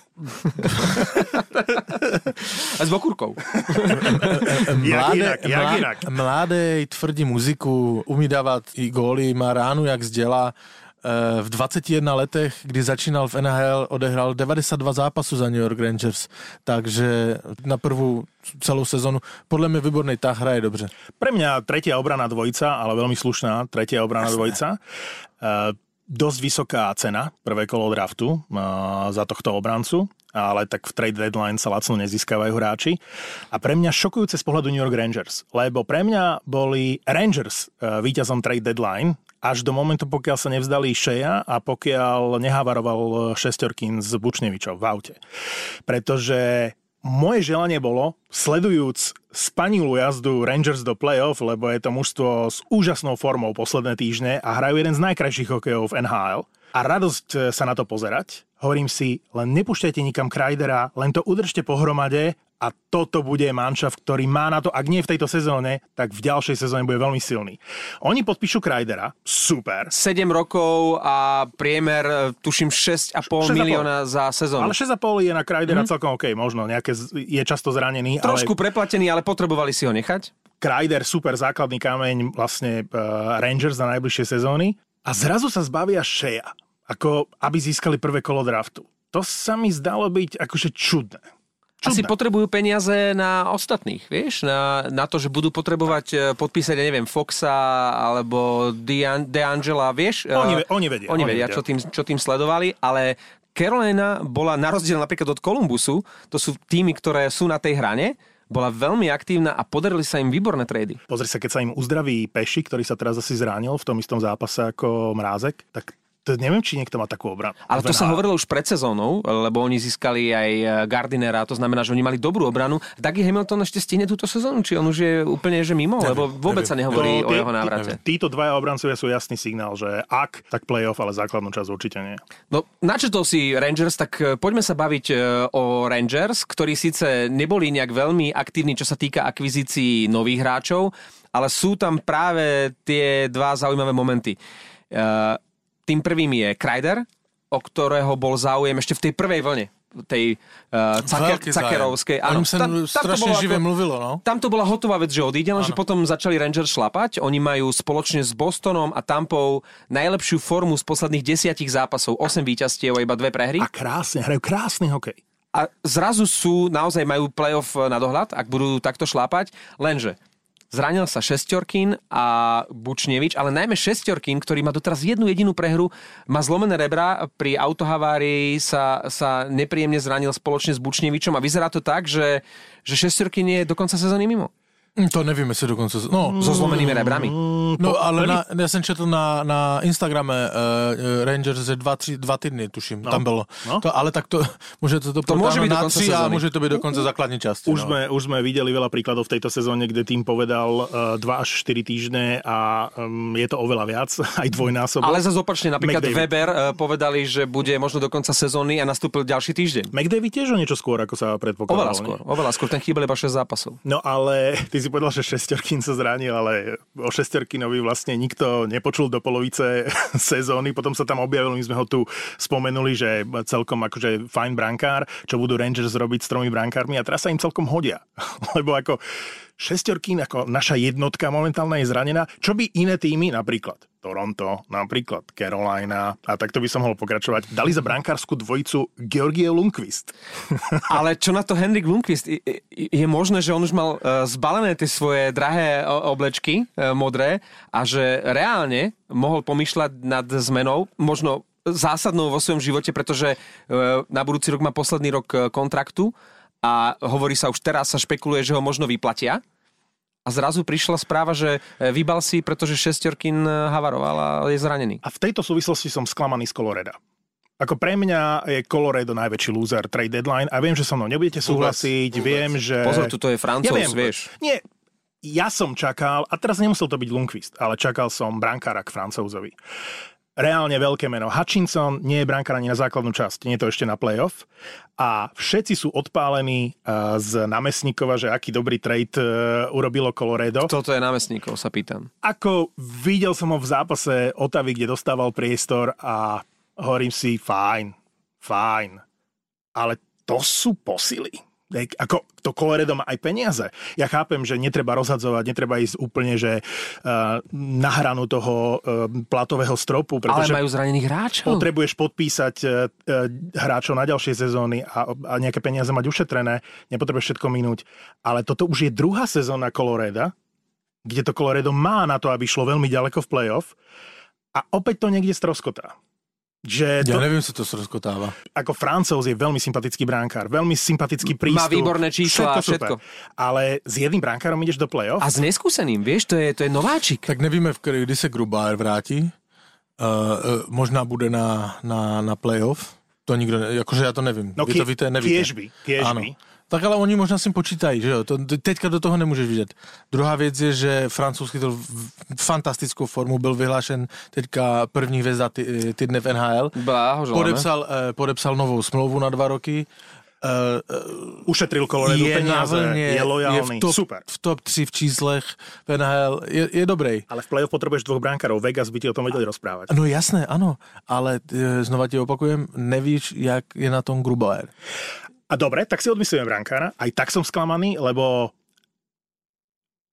Speaker 1: A s
Speaker 2: jak inak.
Speaker 4: Mladej, tvrdí muziku, umí dávat i góly, má ránu jak z děla. E, V 21 letech, kdy začínal v NHL, odehrál 92 zápasů za New York Rangers, takže na prvú celou sezonu. Podle mě výborný tah, hraje dobře.
Speaker 2: Pre mňa tretia obrana dvojica, ale veľmi slušná tretia obrana dvojica. Uh, dosť vysoká cena, prvé kolo draftu uh, za tohto obrancu, ale tak v trade deadline sa lacno nezískavajú hráči. A pre mňa šokujúce z pohľadu New York Rangers, lebo pre mňa boli Rangers uh, víťazom trade deadline až do momentu, pokiaľ sa nevzdali Šeja a pokiaľ nehavaroval šestorkín z Bučnevičov v aute. Pretože moje želanie bolo, sledujúc spanilú jazdu Rangers do playoff, lebo je to mužstvo s úžasnou formou posledné týždne a hrajú jeden z najkrajších hokejov v NHL a radosť e, sa na to pozerať. Hovorím si, len nepúšťajte nikam Kreidera, len to udržte pohromade a toto bude manšaft, ktorý má na to, ak nie v tejto sezóne, tak v ďalšej sezóne bude veľmi silný. Oni podpíšu Kreidera, super,
Speaker 1: 7 rokov a priemer, e, tuším, 6,5
Speaker 2: 6,5.
Speaker 1: milióna za sezónu.
Speaker 2: ale 6,5 je na Kreidera mm. celkom OK, možno, nejaké, je často zranený,
Speaker 1: Trošku
Speaker 2: ale
Speaker 1: preplatený, ale potrebovali si ho nechať.
Speaker 2: Kreider super základný kameň vlastne uh, Rangers na najbližšie sezóny a zrazu sa zbavia Shea, ako aby získali prvé kolo draftu. To sa mi zdalo byť akože čudné.
Speaker 1: Asi
Speaker 2: Čudné.
Speaker 1: potrebujú peniaze na ostatných, vieš? Na, na to, že budú potrebovať e, podpísať, ja neviem, Foxa alebo Dean- DeAngela, vieš?
Speaker 2: Oni
Speaker 1: E,
Speaker 2: ve- oni vedia,
Speaker 1: Oni
Speaker 2: oni
Speaker 1: vedia,
Speaker 2: vedia.
Speaker 1: Čo, tým, čo tým sledovali, ale Carolina bola na rozdiel napríklad od Columbusu, to sú týmy, ktoré sú na tej hrane, bola veľmi aktívna a podarili sa im výborné trady.
Speaker 2: Pozri sa, keď sa im uzdraví Peši, ktorý sa teraz asi zranil v tom istom zápase ako Mrázek, tak to neviem, či niekto má takú obranu.
Speaker 1: Ale to sa hovorilo už pred sezónou, lebo oni získali aj e, Gardinera, to znamená, že oni mali dobrú obranu. Dougie Hamilton ešte stihne túto sezónu, či on už je úplne že mimo, lebo vôbec sa nehovorí
Speaker 2: To
Speaker 1: o
Speaker 2: tie-
Speaker 1: jeho návrate.
Speaker 2: tí- Títo dvaja obrancovia sú jasný signál, že ak, tak playoff, ale základnú časť určite nie.
Speaker 1: No, načetol si Rangers, tak e, poďme sa baviť e, o Rangers, ktorí síce neboli nejak veľmi aktívni, čo sa týka akvizícií nových hráčov, ale sú tam práve tie dva zaujímavé momenty. E, Tým prvým je Kreider, o ktorého bol záujem ešte v tej prvej vlne tej uh, caker, cakerovskej.
Speaker 4: O ňom sa strašne živé mluvilo, no.
Speaker 1: Tam to bola hotová vec, že odíde, lenže potom začali Rangers šlapať. Oni majú spoločne s Bostonom a Tampou najlepšiu formu z posledných desiatich zápasov. 8 víťazstiev a iba dve prehry.
Speaker 2: A krásne, hrajú krásny hokej.
Speaker 1: A zrazu sú, naozaj majú playoff na dohľad, ak budú takto šlápať, lenže zranil sa Šestorkin a Bučnevič, ale najmä Šestorkin, ktorý má doteraz jednu jedinú prehru, má zlomené rebra, pri autohavárii sa, sa nepríjemne zranil spoločne s Bučnevičom a vyzerá to tak, že, že Šestorkin je do konca sezóny mimo.
Speaker 4: Hm, To nevím, jestli dokonce... No,
Speaker 1: So zlomenými rebrami.
Speaker 4: no ale na, já jsem četl na, na Instagrame uh, Rangers, že dva, tři, dva týdny, tuším, no. tam bylo.
Speaker 2: No.
Speaker 4: To, ale tak to, může to, to,
Speaker 1: To môže byť
Speaker 4: na tři a může to být dokonce základní části.
Speaker 2: Už,
Speaker 4: no.
Speaker 2: sme, už sme videli veľa príkladov v tejto sezóne, kde tým povedal uh, 2 až 4 týždne a um, je to oveľa viac, aj dvojnásobok.
Speaker 1: Ale zase opačne, napríklad
Speaker 2: McDavid.
Speaker 1: Weber eh, povedali, že bude možno do konca sezóny a nastúpil ďalší týždeň.
Speaker 2: McDavid tiež o niečo skôr, ako sa predpokladalo.
Speaker 1: Oveľa skôr, oveľa skôr, ten chýbal iba 6 zápasov.
Speaker 2: No ale ty si povedal, že Šestorkin sa zranil, ale o Šestorkinovi vlastne nikto nepočul do polovice sezóny, potom sa tam objavil, my sme ho tu spomenuli, že celkom akože fajn brankár, čo budú Rangers robiť s tromi brankármi a teraz sa im celkom hodia. Lebo ako šestorky, ako naša jednotka momentálne je zranená. Čo by iné týmy, napríklad Toronto, napríklad Carolina, a takto by som mohol pokračovať, dali za brankárskú dvojicu Georgie Lundqvist.
Speaker 1: Ale čo na to Henrik Lundqvist? Je možné, že on už mal e, zbalené tie svoje drahé oblečky e, modré a že reálne mohol pomýšľať nad zmenou, možno zásadnou vo svojom živote, pretože e, na budúci rok má posledný rok kontraktu a hovorí sa už teraz, sa špekuluje, že ho možno vyplatia. A zrazu prišla správa, že e, vybal si, pretože šestorkin e, havaroval a je zranený.
Speaker 2: A v tejto súvislosti som sklamaný z Coloreda. Ako pre mňa je Colorado najväčší loser trade deadline a viem, že so mnou nebudete súhlasiť,
Speaker 4: Vôbec.
Speaker 2: viem, že...
Speaker 1: Pozor, tu to je Francúz,
Speaker 2: viem,
Speaker 1: vieš.
Speaker 2: Nie, ja som čakal, a teraz nemusel to byť Lundqvist, ale čakal som brankára k Francúzovi. Reálne veľké meno. Hutchinson nie je brankár ani na základnú časť, nie je to ešte na playoff. A všetci sú odpálení uh, z námestníkova, že aký dobrý trade uh, urobilo Colorado.
Speaker 1: Toto je námestníkov, sa pýtam.
Speaker 2: Ako videl som ho v zápase Otavy, kde dostával priestor a hovorím si, fajn, fajn. Ale to sú posily. Ako to Colorado má aj peniaze. Ja chápem, že netreba rozhadzovať, netreba ísť úplne, že uh, na hranu toho uh, platového stropu, pretože
Speaker 1: Ale majú zranených hráčov.
Speaker 2: potrebuješ podpísať uh, hráčov na ďalšie sezóny a, a nejaké peniaze mať ušetrené, nepotrebuješ všetko minúť. Ale toto už je druhá sezóna Coloreda, kde to Colorado má na to, aby šlo veľmi ďaleko v playoff a opäť to niekde stroskotá. Že
Speaker 4: Ja
Speaker 2: to,
Speaker 4: neviem, si to srozkotáva.
Speaker 2: ako Francouz je veľmi sympatický bránkár, veľmi sympatický prístup.
Speaker 1: výborné čísla a
Speaker 2: super. Ale s jedným bránkárom ideš do play-off?
Speaker 1: A s neskúseným, vieš, to je, to je nováčik.
Speaker 4: Tak nevíme, v kdy se Grubauer vrátí. Uh, uh, možná bude na, na, na playoff. To nikdo, ne, jakože já to nevím.
Speaker 2: No
Speaker 4: Vy to víte, nevíte.
Speaker 2: kiež by, kiež
Speaker 4: Ano.
Speaker 2: by.
Speaker 4: Tak ale oni možná si počítají, že jo? To, teďka do toho nemůžeš vidět. Druhá věc je, že francouzský to fantastickou formu byl vyhlášen teďka první hvězda ty, týdne v NHL.
Speaker 1: Blahoželáme.
Speaker 4: Podepsal, eh, podepsal novou smlouvu na dva roky. Eh,
Speaker 2: Ušetril Colorado
Speaker 4: je na
Speaker 2: peniaze,
Speaker 4: vlně,
Speaker 2: je lojálny,
Speaker 4: je v top,
Speaker 2: super.
Speaker 4: v top 3 v číslech v NHL, je, je dobrý.
Speaker 2: Ale v play-off potrebuješ dvoch brankárov. Vegas by ti o tom vedeli rozprávať.
Speaker 4: No jasné, ano, ale e, znova ti opakujem, nevíš, jak je na tom Grubauer.
Speaker 2: A dobre, tak si odmyslíme brankára. Aj tak som sklamaný, lebo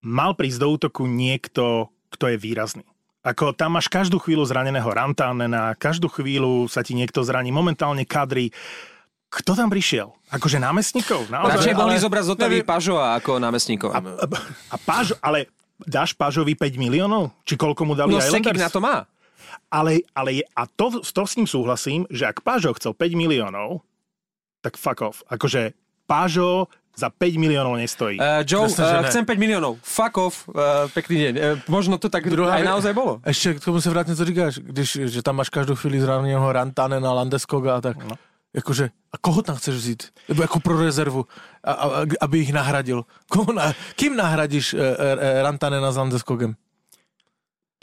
Speaker 2: mal prísť do útoku niekto, kto je výrazný. Ako tam máš každú chvíľu zraneného Rantánena, každú chvíľu sa ti niekto zraní, momentálne kadry. Kto tam prišiel? Akože námestníkov? Naozaj?
Speaker 1: Radšej
Speaker 4: ale-
Speaker 1: zobrať z Otavy
Speaker 4: neviem.
Speaker 1: Pažova ako námestníkov.
Speaker 2: A, a, a ale dáš Pážovi 5 miliónov? Či koľko mu dali
Speaker 1: No
Speaker 2: Islanders?
Speaker 1: Na to má.
Speaker 2: Ale, ale je, a to, to s ním súhlasím, že ak Pážo chcel 5 miliónov, tak fuck off. Akože Pážo za 5 miliónov nestojí.
Speaker 1: Uh, Joe,
Speaker 4: Jasné, že
Speaker 1: uh, chcem 5 miliónov. Fuck off. Uh, pekný deň. Uh, možno to tak
Speaker 4: Druhá
Speaker 1: aj naozaj bolo.
Speaker 4: Ještě k tomu se vrátně, co říkáš, když, že tam máš každou chvíli zraněného Rantanena, Landeskoga a tak. No. Jakože, a koho tam chceš vzít? Nebo jako pro rezervu, a, a, aby ich nahradil. Koho na, kým nahradíš e, e, Rantanena s Landeskogem?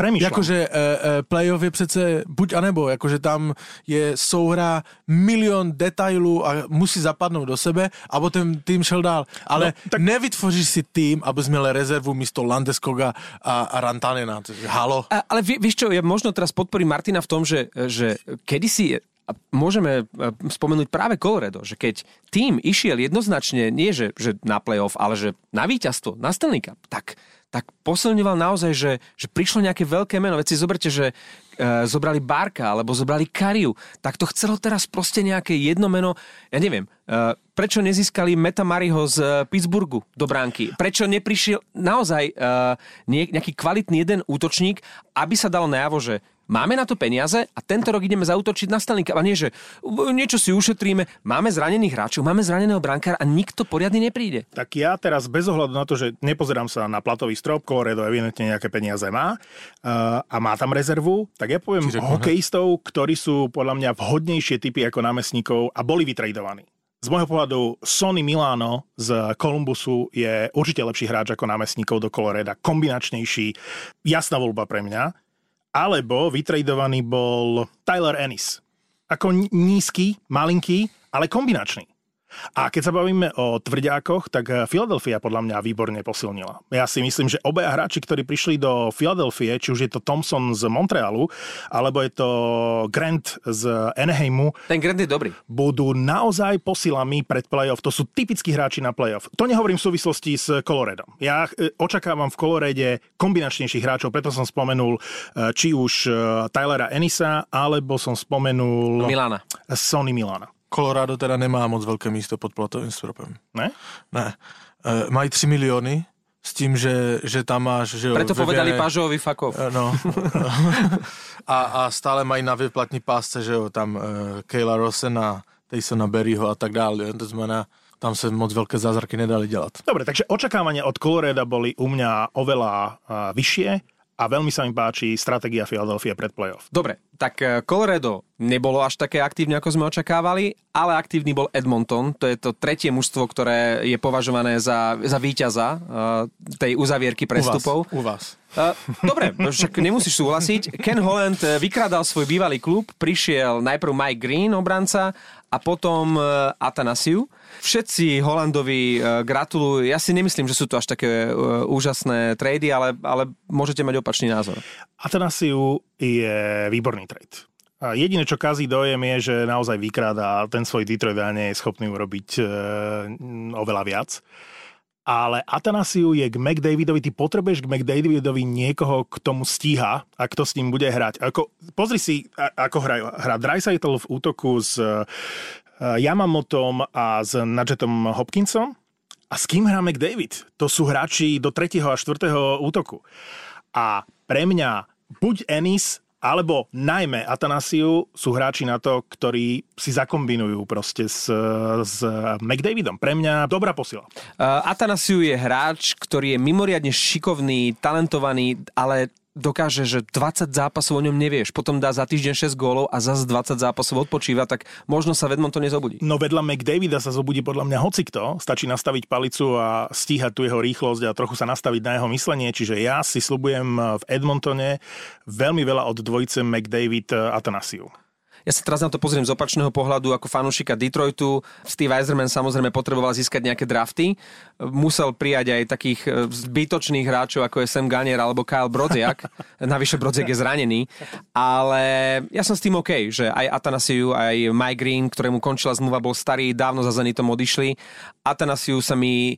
Speaker 2: Premýšľam.
Speaker 4: Jakože e, e, playoff je přece buď a nebo, jakože tam je souhra milion detailů a musí zapadnout do sebe, a potom tým šel dál. Ale
Speaker 2: No, tak-
Speaker 4: nevytvoříš si tým, abys měl rezervu místo Landeskoga a, a Rantanena. Halo.
Speaker 1: A, ale vie, vieš čo, ja možno teraz podporím Martina v tom, že, že kedysi a môžeme e, spomenúť práve Colorado, že keď tým išiel jednoznačne, nie že, že na playoff, ale že na víťazstvo, na Stanley Cup, tak, tak posilňoval naozaj, že, že prišlo nejaké veľké meno. Veď si zoberte, že e, zobrali Barka alebo zobrali Kariu, tak to chcelo teraz proste nejaké jedno meno, ja neviem, e, prečo nezískali Meta Mariho z e, Pittsburghu do bránky? Prečo neprišiel naozaj e, nejaký kvalitný jeden útočník, aby sa dalo najavo, že máme na to peniaze a tento rok ideme zautočiť na Stanley Cup. A nie, že niečo si ušetríme, máme zranených hráčov, máme zraneného brankára a nikto poriadne nepríde.
Speaker 2: Tak ja teraz bez ohľadu na to, že nepozerám sa na platový strop, Colorado evidentne nejaké peniaze má uh, a má tam rezervu, tak ja poviem
Speaker 4: Čiže
Speaker 2: hokejistov, ktorí sú podľa mňa vhodnejšie typy ako námestníkov a boli vytradovaní. Z môjho pohľadu Sony Milano z Columbusu je určite lepší hráč ako námestníkov do Coloreda, kombinačnejší, jasná voľba pre mňa. Alebo vytradovaný bol Tyler Ennis. Ako nízky, malinký, ale kombinačný. A keď sa bavíme o tvrďákoch, tak eh, Philadelphia podľa mňa výborne posilnila. Ja si myslím, že obaja hráči, ktorí prišli do Philadelphie, či už je to Thompson z Montrealu, alebo je to Grant z Anaheimu,
Speaker 1: Ten Grant je dobrý.
Speaker 2: budú naozaj posilami pred playoff. To sú typickí hráči na playoff. To nehovorím v súvislosti s Coloredom. Ja e, očakávam v Colorede kombinačnejších hráčov, preto som spomenul e, či už Tylera Enisa, alebo som spomenul
Speaker 1: Milana.
Speaker 2: Sony Milana.
Speaker 4: Colorado teda nemá moc veľké místo pod platovým stropem.
Speaker 2: Ne?
Speaker 4: Ne. E, mají 3 milióny s tím, že, že tam máš... Že
Speaker 1: Preto
Speaker 4: ve
Speaker 1: povedali Pažovi fakov.
Speaker 4: E, No. a, a stále mají na vyplatní pásce, že jo, tam uh, Kayla Rosena, Taysona Berryho a tak dále. To znamená, tam se moc veľké zázraky nedali dělat.
Speaker 2: Dobre, takže očakávania od Coloreda boli u mňa oveľa a, vyššie a veľmi sa mi páči stratégia Philadelphia pred playoff.
Speaker 1: Dobre, tak eh, Colorado nebolo až také aktívne, ako sme očakávali, ale aktívny bol Edmonton. To je to tretie mužstvo, ktoré je považované za, za víťaza eh, tej uzavierky prestupov.
Speaker 4: U vás. U vás.
Speaker 1: Uh, dobre, však nemusíš súhlasiť. Ken Holland eh, vykradal svoj bývalý klub, prišiel najprv Mike Green, obranca, a potom uh, Atanasiu. Všetci Holandovi uh, gratulujú. Ja si nemyslím, že sú to až také uh, úžasné trady, ale, ale môžete mať opačný názor.
Speaker 2: Atanasiu je výborný trade. Jediné, čo kazí dojem, je, že naozaj vykráda ten svoj Detroit a nie je schopný urobiť e, oveľa viac. Ale Atanasiu je k McDavidovi, ty potrebuješ k McDavidovi niekoho, k tomu stíha a kto s ním bude hrať. Ako, pozri si, ako hrajú. Hrá Dreisaitl v útoku s e, Yamamotom a s Nadžetom Hopkinsom. A s kým hrá McDavid? To sú hráči do 3. a 4. útoku. A pre mňa buď Ennis, alebo najmä Atanasiu sú hráči na to, ktorí si zakombinujú proste s, s McDavidom. Pre mňa dobrá posila.
Speaker 1: Uh, Atanasiu je hráč, ktorý je mimoriadne šikovný, talentovaný, ale dokáže, že 20 zápasov o ňom nevieš, potom dá za týždeň 6 gólov a zase 20 zápasov odpočíva, tak možno sa v Edmontone zobudí.
Speaker 2: No vedľa McDavida sa zobudí podľa mňa hocikto. Stačí nastaviť palicu a stíhať tu jeho rýchlosť a trochu sa nastaviť na jeho myslenie. Čiže ja si slubujem v Edmontone veľmi veľa od dvojice McDavid Atanasiu.
Speaker 1: Ja sa teraz na to pozriem z opačného pohľadu ako fanúšika Detroitu. Steve Eiserman samozrejme potreboval získať nejaké drafty. Musel prijať aj takých e, zbytočných hráčov, ako je Sam Ganier alebo Kyle Brodziak. Navyše Brodziak je zranený. Ale ja som s tým OK, že aj Atanasiu, aj Mike Green, ktorému končila zmluva, bol starý, dávno za Zenitom odišli. Atanasiu sa mi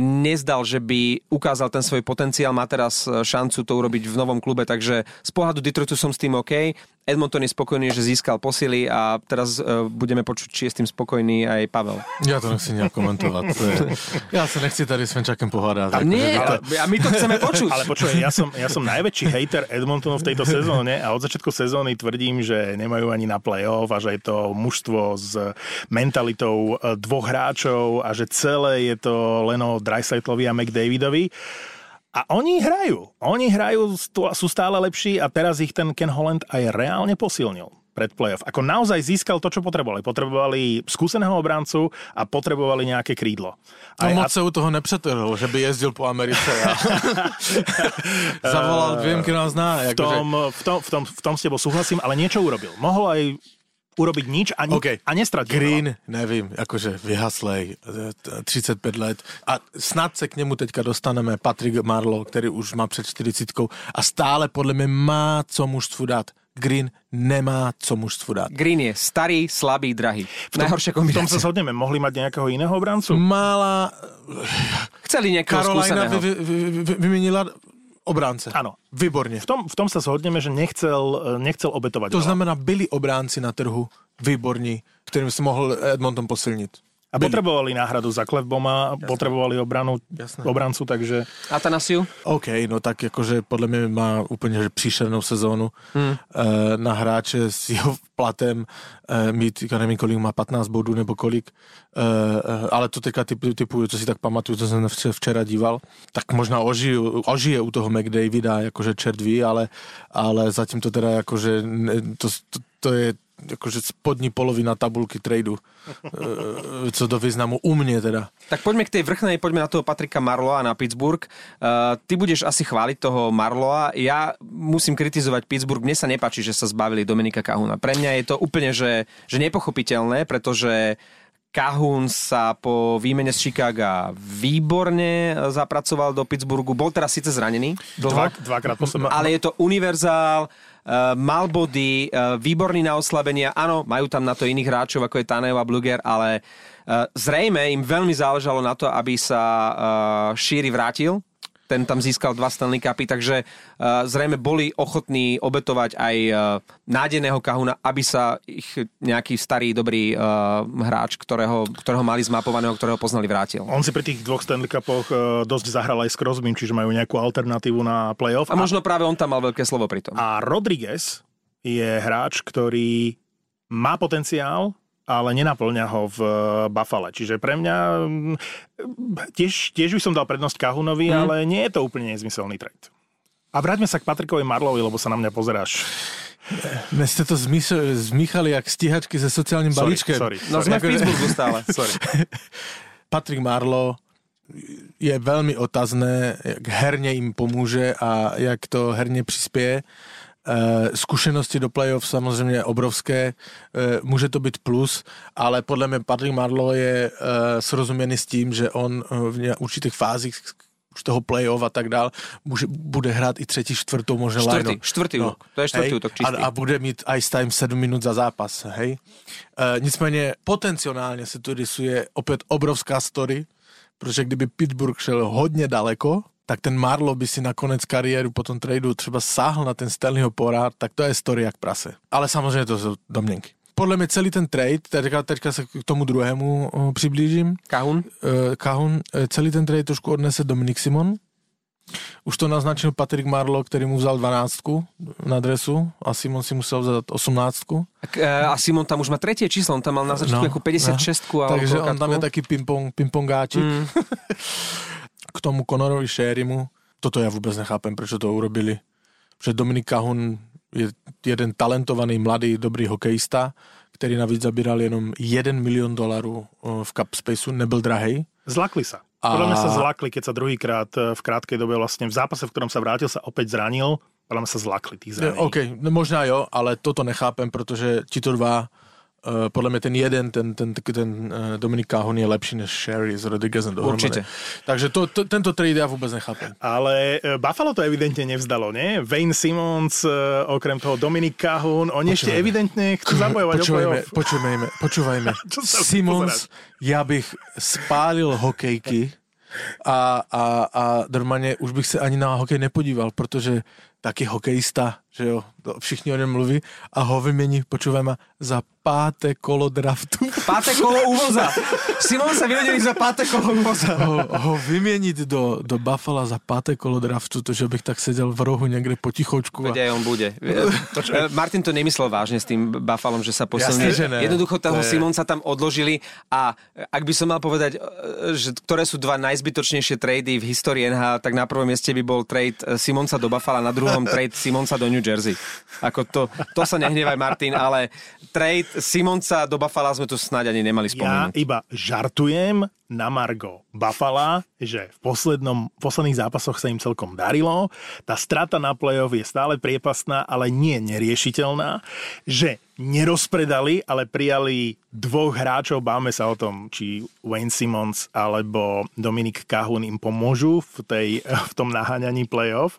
Speaker 1: nezdal, že by ukázal ten svoj potenciál, má teraz šancu to urobiť v novom klube, takže z pohľadu Detroitu som s tým OK. Edmonton je spokojný, že získal posily a teraz uh, budeme počuť, či je s tým spokojný aj Pavel.
Speaker 4: Ja to nechci nejak komentovať. To je, ja sa nechci tady s Fenčakem pohádať.
Speaker 1: A nie, ale, a my to chceme počuť.
Speaker 2: Ale počuj, ja som, ja som najväčší hater Edmontonu v tejto sezóne a od začiatku sezóny tvrdím, že nemajú ani na play-off a že je to mužstvo s mentalitou dvoch hráčov a že celé je to len o Dreisaitlovi a McDavidovi. A oni hrajú. Oni hrajú, sú stále lepší a teraz ich ten Ken Holland aj reálne posilnil pred playoff. Ako naozaj získal to, čo potrebovali. Potrebovali skúseného obrancu a potrebovali nejaké krídlo.
Speaker 4: A moc sa u toho nepřetrhl, že by jezdil po Americe a zavolal, viem, keď nás zná.
Speaker 2: V tom, v, tom, v, tom, v tom s tebou súhlasím, ale niečo urobil. Mohol aj urobiť nič a, ni-
Speaker 4: okay.
Speaker 2: a nestratiť.
Speaker 4: Green, nevím, akože vyhaslej, 35 let a snad se k němu teďka dostaneme Patrick Marlow, který už má před 40 a stále podle mě má co mužstvu dát. Green nemá co mužstvu dát.
Speaker 1: Green je starý, slabý, drahý.
Speaker 2: V tom,
Speaker 1: Najhoršia
Speaker 2: v tom
Speaker 1: kombinácia.
Speaker 2: sa zhodneme. Mohli mať nejakého iného obrancu?
Speaker 4: Mála
Speaker 1: Chceli nejakého
Speaker 4: Carolina
Speaker 1: skúseného.
Speaker 4: vy, vy, vy, vymenila obránce.
Speaker 2: Áno.
Speaker 4: Výborne.
Speaker 2: V tom, v tom sa zhodneme, že nechcel, nechcel obetovať.
Speaker 4: To
Speaker 2: veľa.
Speaker 4: znamená, byli obránci na trhu výborní, ktorým si mohl Edmonton posilniť.
Speaker 2: A potrebovali náhradu za Klefboma, potrebovali obranu,
Speaker 4: Jasné.
Speaker 2: obrancu, takže...
Speaker 1: Atanasiu?
Speaker 4: OK, no tak jakože podle mě má úplně že příšernou sezónu hmm. e, na hráče s jeho platem e, mít, já nevím, kolik má 15 bodů nebo kolik, e, ale to teďka typu, typu, co si tak pamatuju, co jsem vč- včera díval, tak možná ožiju, ožije u toho McDavida, jakože čert ví, ale, ale zatím to teda jakože ne, to, to, to je akože spodní polovina tabulky tradu, e, co do významu u mne teda.
Speaker 1: Tak poďme k tej vrchnej, poďme na toho Patrika Marloa na Pittsburgh. Uh, ty budeš asi chváliť toho Marloa. Ja musím kritizovať Pittsburgh. Mne sa nepáči, že sa zbavili Dominika Kahuna. Pre mňa je to úplne, že, že nepochopiteľné, pretože Kahun sa po výmene z Chicaga výborne zapracoval do Pittsburghu. Bol teraz síce zranený dlho,
Speaker 2: Dva, dvakrát po sebe.
Speaker 1: ale je to univerzál, mal body, uh, výborný na oslabenia. Áno, majú tam na to iných hráčov, ako je Tanev a Bluger, ale uh, zrejme im veľmi záležalo na to, aby sa Shiri vrátil ten tam získal dva Stanley Cupy, takže uh, zrejme boli ochotní obetovať aj uh, nádejného Kahuna, aby sa ich nejaký starý, dobrý uh, hráč, ktorého, ktorého mali zmapovaného, ktorého poznali, vrátil.
Speaker 2: On si pri tých dvoch Stanley Cupoch e, dosť zahral aj s Crosbym, čiže majú nejakú alternatívu na playoff.
Speaker 1: A možno práve on tam mal veľké slovo pri tom.
Speaker 2: A Rodriguez je hráč, ktorý má potenciál, ale nenaplňa ho v eh, Buffale. Čiže pre mňa mm, tiež, tiež by som dal prednosť Kahunovi, mm. ale nie je to úplne nezmyselný trade. A vráťme sa k Patrikovi Marlovi, lebo sa na mňa pozeráš.
Speaker 4: Dnes ste to zmysl- zmýchali jak stíhačky se sociálnym
Speaker 2: Sorry,
Speaker 4: balíčkem.
Speaker 2: sorry,
Speaker 1: No
Speaker 2: sorry.
Speaker 1: sme v Pittsburghu stále.
Speaker 2: Sorry.
Speaker 4: Patrick Marlo je veľmi otazné, jak herne im pomůže a jak to herně přispěje. Eh, Zkušenosti do playoff samozřejmě obrovské, eh, může to být plus, ale podle mě Patrick Marlo je eh, srozuměný s tím, že on v určitých fázích už toho playoff a tak dál, může, bude hrát i třetí, čtvrtou, možná
Speaker 1: Štvrtý,
Speaker 4: line-up.
Speaker 1: štvrtý útok. To je štvrtý
Speaker 4: hej?
Speaker 1: útok čistý.
Speaker 4: A, a bude mít ice time 7 minut za zápas, hej. E, nicméně potenciálně se tu rysuje opět obrovská story, protože kdyby Pittsburgh šel hodně daleko, tak ten Marlo by si na konec kariéru po tom tradu třeba sáhl na ten Stanleyho porát, tak to je story jak prase. Ale samozřejmě to jsou domněnky. Podle mě celý ten trade, teďka, teďka se k tomu druhému přiblížím,
Speaker 1: Kahun?
Speaker 4: e, Kahun, e, celý ten trade trošku odnese Dominik Simon. Už to naznačil Patrick Marlo, který mu vzal 12 na dresu a Simon si musel vzat 18.
Speaker 1: A, e, a Simon tam už má tretie číslo, on tam mal na začiatku no, 56 no,
Speaker 4: Takže on tam je taký ping-pong, ping-pongáčik. Mm. K tomu Conorovi Sherrymu, toto ja vůbec nechápem, prečo to urobili. Protože Dominik Kahun je jeden talentovaný, mladý, dobrý hokejista, který navíc zabíral jenom 1 milion dolarů o, v cap spaceu, nebyl drahej.
Speaker 2: Zlakli sa. Podľa mňa sa zlakli, keď sa druhýkrát eh, v krátkej dobe vlastne v zápase, v ktorom sa vrátil, sa opäť zranil. Podľa mňa sa zlakli tých
Speaker 4: Ne,
Speaker 2: zranení.
Speaker 4: OK, no možná jo, ale toto nechápem, protože tito dva, uh, podle mě ten jeden, ten, ten, ten, ten uh, Dominik Kahon je lepší než Sherry s Rodriguezem dohromady.
Speaker 1: Určite.
Speaker 4: Takže to, to, tento trade ja vůbec nechápem.
Speaker 2: Ale e, Buffalo to evidentne nevzdalo, nie? Wayne Simmons, okrem toho Dominik Kahun, oni ešte
Speaker 4: Počúvajme.
Speaker 2: evidentne chcú zabojovať o
Speaker 4: Počúvajme,
Speaker 2: playoff.
Speaker 4: počúvajme, počúvajme. Simons, ja bych spálil hokejky a, a, a normálně už bych se ani na hokej nepodíval, protože taky hokejista, že jo, to všichni o něm mluví a ho vymění, počúvajme, za páté kolo draftu.
Speaker 1: Páté kolo úvoza. Simon sa vyvedeli za páté kolo úvoza.
Speaker 4: ho, ho vyměnit do, do Buffalo za páté kolo draftu, to, že bych tak seděl v rohu někde potichoučku. A...
Speaker 1: Veď aj on bude. E, Martin to nemyslel vážne s tým Buffalom, že sa posilní.
Speaker 4: Jasne, že ne.
Speaker 1: Jednoducho toho
Speaker 4: To je-
Speaker 1: Simonsa tam odložili a ak by som mal povedať, e, že ktoré sú dva najzbytočnejšie trady v histórii NHL, tak na prvom mieste by bol trade Simonsa do Buffalo, na druhom trade Simonsa do New Jersey. Ako to, to sa nehnevaj Martin, ale trade Simonsa do Buffalo sme tu snáď ani nemali
Speaker 2: Ja
Speaker 1: spomenúť.
Speaker 2: iba žartujem na Margo Buffalo, že v, poslednom, posledných zápasoch sa im celkom darilo. Tá strata na play-off je stále priepastná, ale nie neriešiteľná. Že nerozpredali, ale prijali dvoch hráčov. Báme sa o tom, či Wayne Simmons alebo Dominik Kahun im pomôžu v, tej, v tom naháňaní play-off.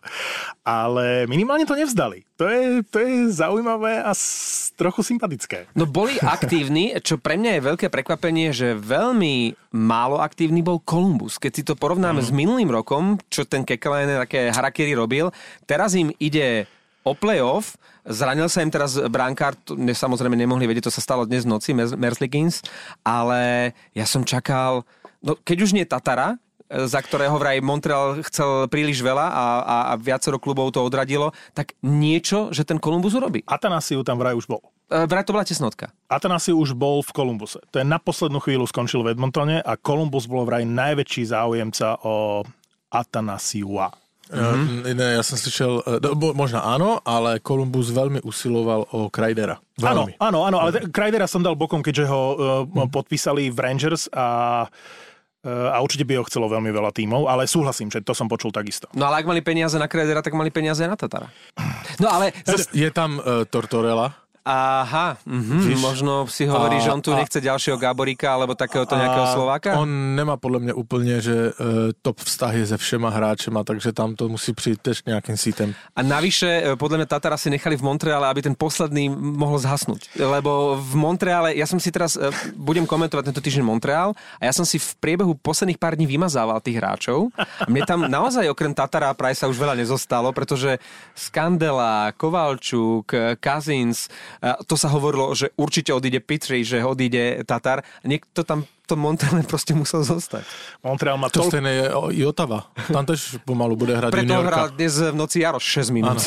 Speaker 2: Ale minimálne to nevzdali. To je, to je zaujímavé a s, trochu sympatické.
Speaker 1: No boli aktívni, čo pre mňa je veľké prekvapenie, že veľmi málo aktívny bol Columbus. Keď si to porovnáme s minulým rokom, čo ten Kekalainen také harakiri robil, teraz im ide o playoff, zranil sa im teraz brankár, ne, samozrejme nemohli vedieť, to sa stalo dnes v noci, Mer- Merzlikins, ale ja som čakal, no keď už nie Tatara, za ktorého vraj Montreal chcel príliš veľa a, a, a viacero klubov to odradilo, tak niečo, že ten Columbus urobí.
Speaker 2: Atanasiu tam vraj už bol.
Speaker 1: E, Vraj to bola tesnotka.
Speaker 2: Atanasiu už bol v Kolumbuse. To je na poslednú chvíľu skončil v Edmontone a Kolumbus bol vraj najväčší záujemca o Atanasiua.
Speaker 4: Mm-hmm. Ne, ja som slyšel, eh, no, bo- možná áno, ale Columbus veľmi usiloval o Kreidera.
Speaker 2: Áno, áno, áno, ale Kreidera som dal bokom, keďže ho uh, podpísali v Rangers a, uh, a určite by ho chcelo veľmi veľa tímov, ale súhlasím, že to som počul takisto.
Speaker 1: No ale ak mali peniaze na Kredera, tak mali peniaze na Tatara. No ale zas,
Speaker 4: Je tam uh, Tortorella,
Speaker 1: Aha, mhm, možno si hovorí,
Speaker 4: A-
Speaker 1: že on tu
Speaker 4: a-
Speaker 1: nechce ďalšieho Gaboríka alebo takéhoto nejakého
Speaker 4: A
Speaker 1: Slováka?
Speaker 4: On nemá podle mě úplně, že uh, top vztahy se všema hráčema, takže tam to musí přijít tež nějakým sítem.
Speaker 1: A navyše, e, podľa mňa Tatara si nechali v Montreale, aby ten posledný mohol zhasnúť. Lebo v Montreale, ja som si teraz, e, budem komentovať tento týždeň Montreal a ja som si v priebehu posledných pár dní vymazával tých hráčov. A mne tam naozaj okrem Tatara a Price už veľa nezostalo, pretože Skandela, Kovalčuk, Kazins, to sa hovorilo, že určite odíde Pitri, že odíde Tatar. Niekto tam to Montreal proste musel zostať.
Speaker 2: Montreal má
Speaker 4: To
Speaker 2: toľko...
Speaker 4: stejné je i Otava. Tam tež pomalu bude hrať
Speaker 1: Preto
Speaker 4: juniorka.
Speaker 1: hral dnes v noci Jaroš 6 minút.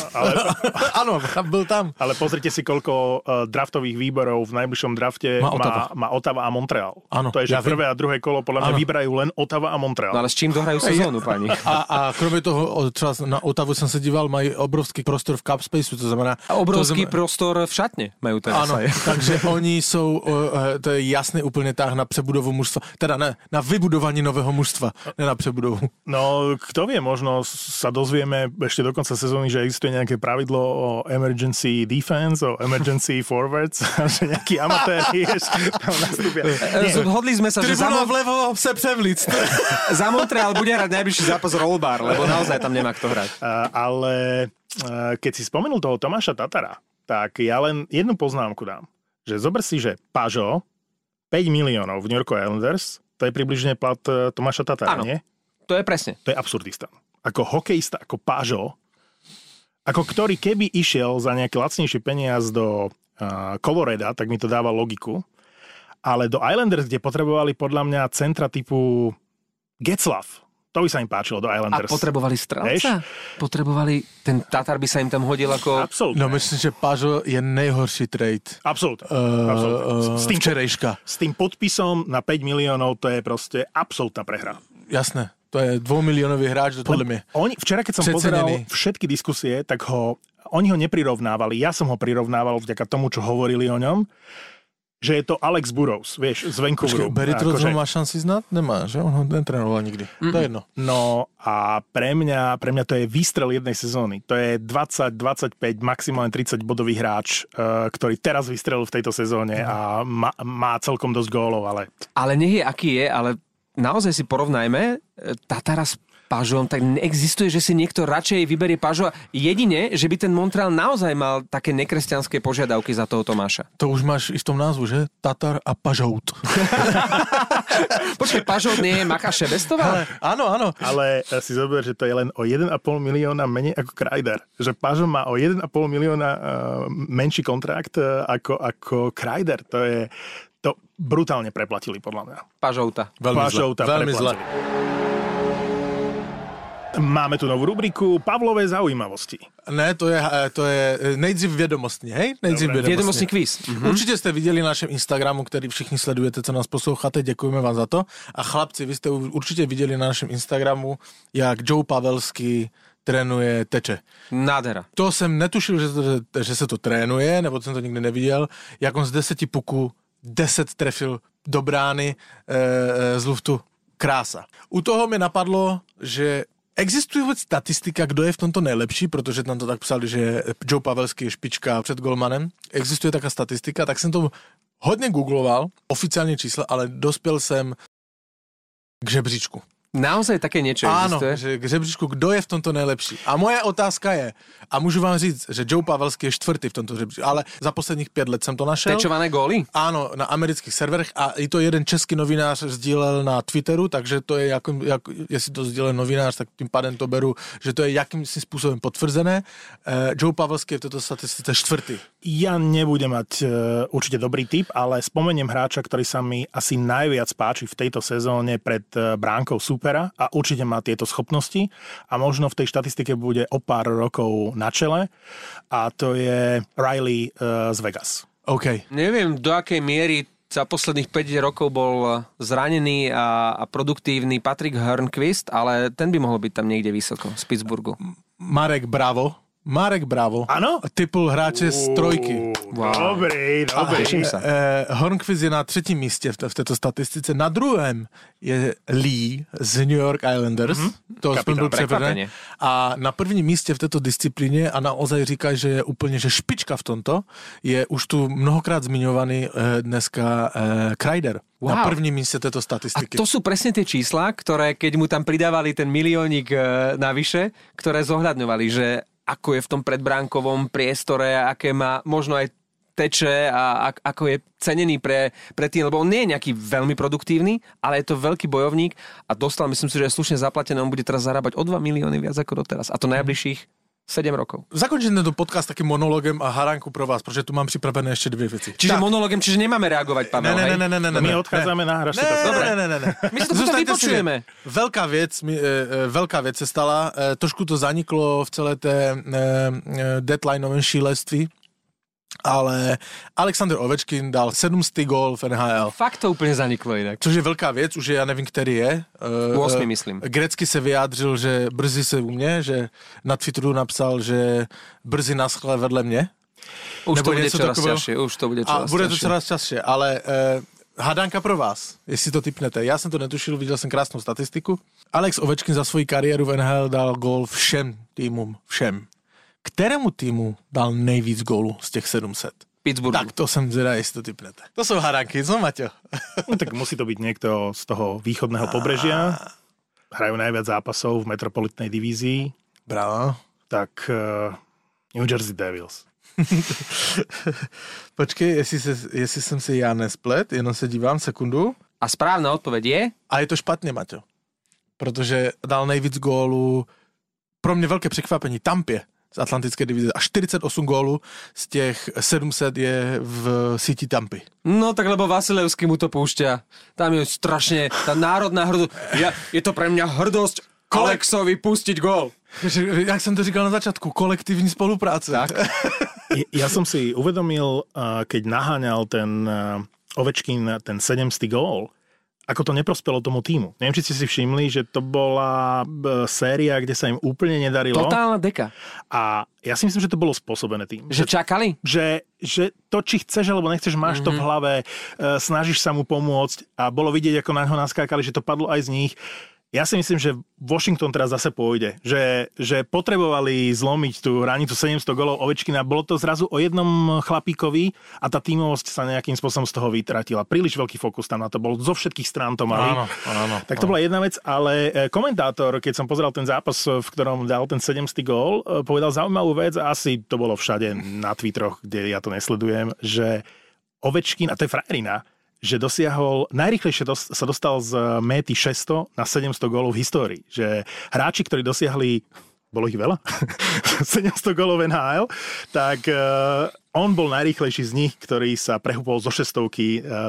Speaker 4: Áno, byl tam.
Speaker 2: Ale pozrite si, koľko uh, draftových výborov v najbližšom drafte
Speaker 4: Má Ottawa.
Speaker 2: má, má Ottawa a Montreal.
Speaker 4: Áno,
Speaker 2: to je, že
Speaker 4: ja viem.
Speaker 2: prvé a druhé kolo podľa mňa
Speaker 4: Áno.
Speaker 2: vyberajú len Ottawa a Montreal.
Speaker 1: No ale s čím dohrajú sezónu, pani?
Speaker 4: A, a kromě toho, třeba na Otavu jsem se díval, mají obrovský prostor v cap spaceu, to znamená...
Speaker 1: A obrovský
Speaker 4: to znamená,
Speaker 1: prostor v šatne majú teraz
Speaker 4: Ano,
Speaker 1: aj.
Speaker 4: takže oni jsou, o, eh, to je jasný úplně táh na přebudovu mužstva, teda ne, na vybudování nového mužstva, ne na přebudovu.
Speaker 2: No, kto vie, možno sa dozvieme ešte do konca sezóny, že existuje nejaké pravidlo o emergency defense, o emergency forwards, a že nejakí amatéri ešte tam nastúpia.
Speaker 1: Zhodli sme sa, že za,
Speaker 4: Tribuna
Speaker 1: Mon-
Speaker 4: vlevo se převlíc.
Speaker 1: za Montreal bude hrať najbližší zápas rollbar, lebo naozaj tam nemá kto hrať.
Speaker 2: a- ale a, keď si spomenul toho Tomáša Tatara, tak ja len jednu poznámku dám. Že zober si, že Pažo 5 miliónov v New York Islanders, to je približne plat e, Tomáša Tatara,
Speaker 1: Áno.
Speaker 2: nie?
Speaker 1: To je presne.
Speaker 2: To je absurdista. Ako hokejista, ako Pážo, ako ktorý keby išiel za nejaké lacnejšie peniaz do uh, Coloreda, tak mi to dáva logiku. Ale do Islanders, kde potrebovali podľa mňa centra typu Getzlav, to by sa im páčilo do
Speaker 1: A
Speaker 2: Islanders.
Speaker 1: potrebovali strelca?
Speaker 2: Vieš?
Speaker 1: Potrebovali, ten Tatar by sa im tam hodil ako...
Speaker 2: Absolutne.
Speaker 4: No myslím, že Pažo je nejhorší trade
Speaker 2: Absolutne.
Speaker 4: uh,
Speaker 2: Absolútne.
Speaker 4: uh,
Speaker 2: S tým-
Speaker 4: včerejška.
Speaker 2: S tým podpisom na 5 miliónov to je proste absolútna prehra.
Speaker 4: Jasné, to je dvoumilionový hráč, podle mě.
Speaker 2: Oni, včera, keď som
Speaker 4: Přecenený.
Speaker 2: pozeral všetky diskusie, tak ho, oni ho neprirovnávali. Ja som ho prirovnával vďaka tomu, čo hovorili o ňom, že je to Alex Burrows, vieš, z Vancouveru.
Speaker 4: Počkej, Beritros
Speaker 2: Akože-
Speaker 4: ho má šanci znát? Nemá, že? On ho netrénoval nikdy. To je jedno.
Speaker 2: No a pre mňa, pre mňa to je výstrel jednej sezóny. To je 20, 25, maximálne 30 bodový hráč, eh, ktorý teraz vystrelil v tejto sezóne a má, má celkom dosť gólov, ale
Speaker 1: Ale nech je, aký je, ale naozaj si porovnajme e, Tatara s Pažom, tak neexistuje, že si niekto radšej vyberie Pažova. Jedine, že by ten Montreal naozaj mal také nekresťanské požiadavky za toho Tomáša.
Speaker 4: To už máš i v tom názvu, že? Tatar a Pažout.
Speaker 1: Počkej, Pažov nie je Macha Šebestová?
Speaker 4: Áno, áno.
Speaker 2: Ale eh, si zober, že to je len o 1,5 milióna menej ako Kreider. Že Pažo má o 1,5 milióna uh, menší kontrakt uh, ako, ako Kreider. To je to brutálne preplatili podľa mňa.
Speaker 1: Pažouta.
Speaker 4: Veľmi
Speaker 2: Pažov
Speaker 4: zle. Veľmi zle.
Speaker 2: Máme tu novú rubriku Pavlové zaujímavosti.
Speaker 4: Ne, to je, eh, to je eh, nejdřív vědomostní, hej? Nejdřív
Speaker 2: Dobre.
Speaker 1: Viedomostný kvíz.
Speaker 4: Mhm. Určitě jste viděli na našem Instagramu, který všichni sledujete, co nás posloucháte, děkujeme vám za to. A chlapci, vy jste u- určitě viděli na našem Instagramu, jak Joe Pavelský trénuje teče.
Speaker 1: Nádhera.
Speaker 4: To jsem netušil, že, to- že se to trénuje, nebo jsem to nikdy neviděl, jak on z deseti puků deset trefil do brány e, e, z luftu. Krása. U toho mi napadlo, že Existuje vůbec statistika, kdo je v tomto nejlepší, protože tam to tak psali, že Joe Pavelský je špička před golmanem. Existuje taká statistika, tak jsem to hodně googloval, oficiálně čísla, ale dospěl jsem k žebříčku.
Speaker 1: Naozaj také niečo
Speaker 4: Áno,
Speaker 1: existuje?
Speaker 4: že k žebříčku, kdo je v tomto nejlepší. A moje otázka je, a můžu vám říct, že Joe Pavelský je čtvrtý v tomto žebříčku, ale za posledních pět let jsem to našel.
Speaker 1: Tečované góly?
Speaker 4: Áno, na amerických serverech a i to jeden český novinář sdílel na Twitteru, takže to je, jako, jak, jestli to sdílel novinář, tak tím pádem to beru, že to je jakýmsi způsobem potvrzené. Uh, Joe Pavelský je v této statistice čtvrtý.
Speaker 2: Ja nebudem mať uh, určite dobrý tip, ale spomeniem hráča, ktorý sa mi asi najviac páči v tejto sezóne pred uh, bránkou supera a určite má tieto schopnosti a možno v tej štatistike bude o pár rokov na čele a to je Riley uh, z Vegas.
Speaker 4: OK.
Speaker 1: Neviem, do akej miery za posledných 5 rokov bol zranený a, a produktívny Patrick Hörnquist, ale ten by mohol byť tam niekde vysoko, z Pittsburghu.
Speaker 4: Marek Bravo, Marek Bravo
Speaker 2: Áno?
Speaker 4: typl hráče z trojky.
Speaker 1: Wow.
Speaker 2: Dobrý, dobrý.
Speaker 1: Teším sa.
Speaker 4: Eh, Hornquist je na třetím místě v, v této statistice. Na druhém je Lee z New York Islanders. Mm-hmm. To aspoň
Speaker 2: Kapitán.
Speaker 4: byl převrne. A na prvním místě v této disciplíně a naozaj říká, že je úplně že špička v tomto, je už tu mnohokrát zmiňovaný eh, dneska eh, Kreider. Na
Speaker 1: Wow.
Speaker 4: prvním místě této
Speaker 1: A
Speaker 4: statistiky.
Speaker 1: to sú presne tie čísla, ktoré keď mu tam pridávali ten miliónik e, navyše, ktoré zohľadňovali, že ako je v tom predbránkovom priestore, aké má možno aj teče a ak, ako je cenený pre, pre tým, lebo on nie je nejaký veľmi produktívny, ale je to veľký bojovník a dostal, myslím si, že je slušne zaplatené, on bude teraz zarábať o 2 milióny viac ako doteraz. A to najbližších 7 rokov.
Speaker 4: Zakončím tento podcast takým monologem a haránku pro vás, protože tu mám připravené ještě dvě věci.
Speaker 1: Čiže
Speaker 4: Tak.
Speaker 1: monologem, čiže nemáme reagovať,
Speaker 4: Ne,
Speaker 1: Pavel,
Speaker 4: ne,
Speaker 1: hej?
Speaker 4: ne, ne, ne, ne,
Speaker 2: My
Speaker 4: ne.
Speaker 2: odchádzame na hra.
Speaker 4: Ne, ne, ne, ne, ne, ne.
Speaker 1: My si to potom vypočujeme.
Speaker 4: ne. Velká věc, mi, e, e, velká věc se stala, e, trošku to zaniklo v celé té e, e, deadlineovém šílenství, ale Alexander Ovečkin dal 700 gól v NHL.
Speaker 1: Fakt to úplne zaniklo inak.
Speaker 4: Což je velká věc, už je, já nevím, který je. E,
Speaker 1: 8,
Speaker 4: e,
Speaker 1: myslím.
Speaker 4: Grecky se vyjádřil, že brzy se u mě, že na Twitteru napsal, že brzy naschle vedle mě.
Speaker 1: Už
Speaker 4: Nebo
Speaker 1: to bude
Speaker 4: něco
Speaker 1: čoraz
Speaker 4: takového.
Speaker 1: ťažšie, už to bude
Speaker 4: A
Speaker 1: čoraz
Speaker 4: bude to
Speaker 1: ťažšie.
Speaker 4: čoraz časšie, ale uh, hádánka pro vás, jestli to typnete. Já jsem to netušil, viděl jsem krásnou statistiku. Alex Ovečkin za svoji kariéru v NHL dal gól všem týmům, všem. Kterému týmu dal nejvíc gólů z těch 700?
Speaker 1: Pittsburghu.
Speaker 4: Tak to jsem zvědavý, jestli to typnete. To jsou hádánky, co Maťo?
Speaker 2: No, tak musí to byť niekto z toho východného pobrežia. Hrajú najviac zápasov v metropolitnej divízii.
Speaker 4: Bravo.
Speaker 2: Tak uh, New Jersey Devils.
Speaker 4: Počkej, jestli, se, jestli jsem si já nesplet, jenom se dívám sekundu.
Speaker 1: A správna odpoveď je...
Speaker 4: A je to špatně, Maťo. Protože dal nejvíc gólů, pro mě velké překvapení, Tampě z Atlantické divize. A 48 gólů z těch 700 je v síti Tampy.
Speaker 1: No tak lebo Vasilevský mu to púšťa. Tam je strašne tá národná hrdosť. Ja, je to pre mňa hrdosť Kolexovi pustiť gól.
Speaker 4: Jak jsem to říkal na začátku, kolektivní spolupráce.
Speaker 1: Tak.
Speaker 2: Ja som si uvedomil, keď naháňal ten Ovečkin ten 700 gól, ako to neprospelo tomu týmu. Neviem, či ste si všimli, že to bola séria, kde sa im úplne nedarilo.
Speaker 1: Totálna deka.
Speaker 2: A ja si myslím, že to bolo spôsobené tým.
Speaker 1: Že čakali?
Speaker 2: že, že to, či chceš alebo nechceš, máš mm-hmm. to v hlave, e, snažíš sa mu pomôcť a bolo vidieť, ako na ňo naskákali, že to padlo aj z nich. Ja si myslím, že Washington teraz zase pôjde. Že, že potrebovali zlomiť tú hranicu 700 golov Ovečkina. Bolo to zrazu o jednom chlapíkovi a tá tímovosť sa nejakým spôsobom z toho vytratila. Príliš veľký fokus tam na to bol. Zo všetkých strán to mali.
Speaker 4: Áno, áno,
Speaker 2: tak to bola jedna vec, ale e, komentátor, keď som pozeral ten zápas, v ktorom dal ten 700 gól, e, povedal zaujímavú vec, a asi to bolo všade na Twitteroch, kde ja to nesledujem, že Ovečkin, a to je frajerina, že dosiahol, najrychlejšie dos, sa dostal z méty 600 na 700 gólov v histórii. Že hráči, ktorí dosiahli bolo ich veľa, 700 golov v NHL, tak uh, on bol najrýchlejší z nich, ktorý sa prehúpol zo 600 uh,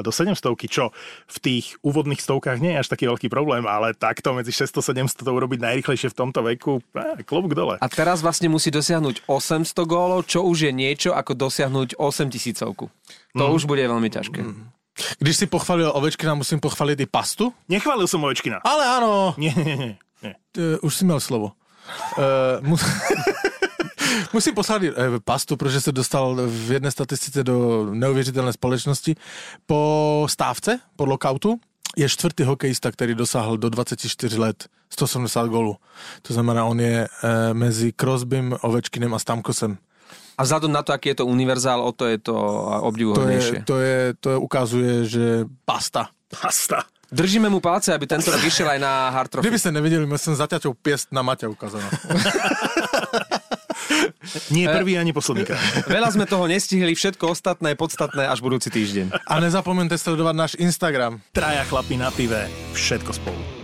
Speaker 2: do 700, čo v tých úvodných stovkách nie je až taký veľký problém, ale takto medzi 600 700 to urobiť najrýchlejšie v tomto veku, eh, klobúk dole.
Speaker 1: A teraz vlastne musí dosiahnuť 800 gólov, čo už je niečo ako dosiahnuť 8 tisícovku. To
Speaker 2: Mm.
Speaker 1: už bude veľmi ťažké.
Speaker 4: Když si pochvalil Ovečkina, musím pochvalit i pastu.
Speaker 2: Nechválil som Ovečkina.
Speaker 4: Ale ano,
Speaker 2: nie, nie. nie.
Speaker 4: Uh, už si měl slovo. Uh, mu... Musím pochválit uh, pastu, protože se dostal v jedné statistice do neuvěřitelné společnosti. Po stávce, po lockoutu, je čtvrtý hokejista, který dosáhl do 24 let 180 gólů. To znamená, on je uh, mezi Crosbym, Ovečkinem a Stamkosem.
Speaker 1: A vzhľadom na to, aký je to univerzál, o to je to
Speaker 4: To je,
Speaker 1: obdivuhodnejšie.
Speaker 4: to je, to je, ukazuje, že pasta.
Speaker 2: Pasta.
Speaker 1: Držíme mu palce, aby tento rok išiel aj na Hard Trophy.
Speaker 4: Kdybyste neviděli, měl jsem zaťaťou pěst na Maťa ukázanou.
Speaker 2: Nie prvý ani posledný krát.
Speaker 1: Veľa sme toho nestihli, všetko ostatné je podstatné až budúci týždeň.
Speaker 4: A nezapomeňte sledovat náš Instagram.
Speaker 2: Traja chlapi na pive, všetko spolu.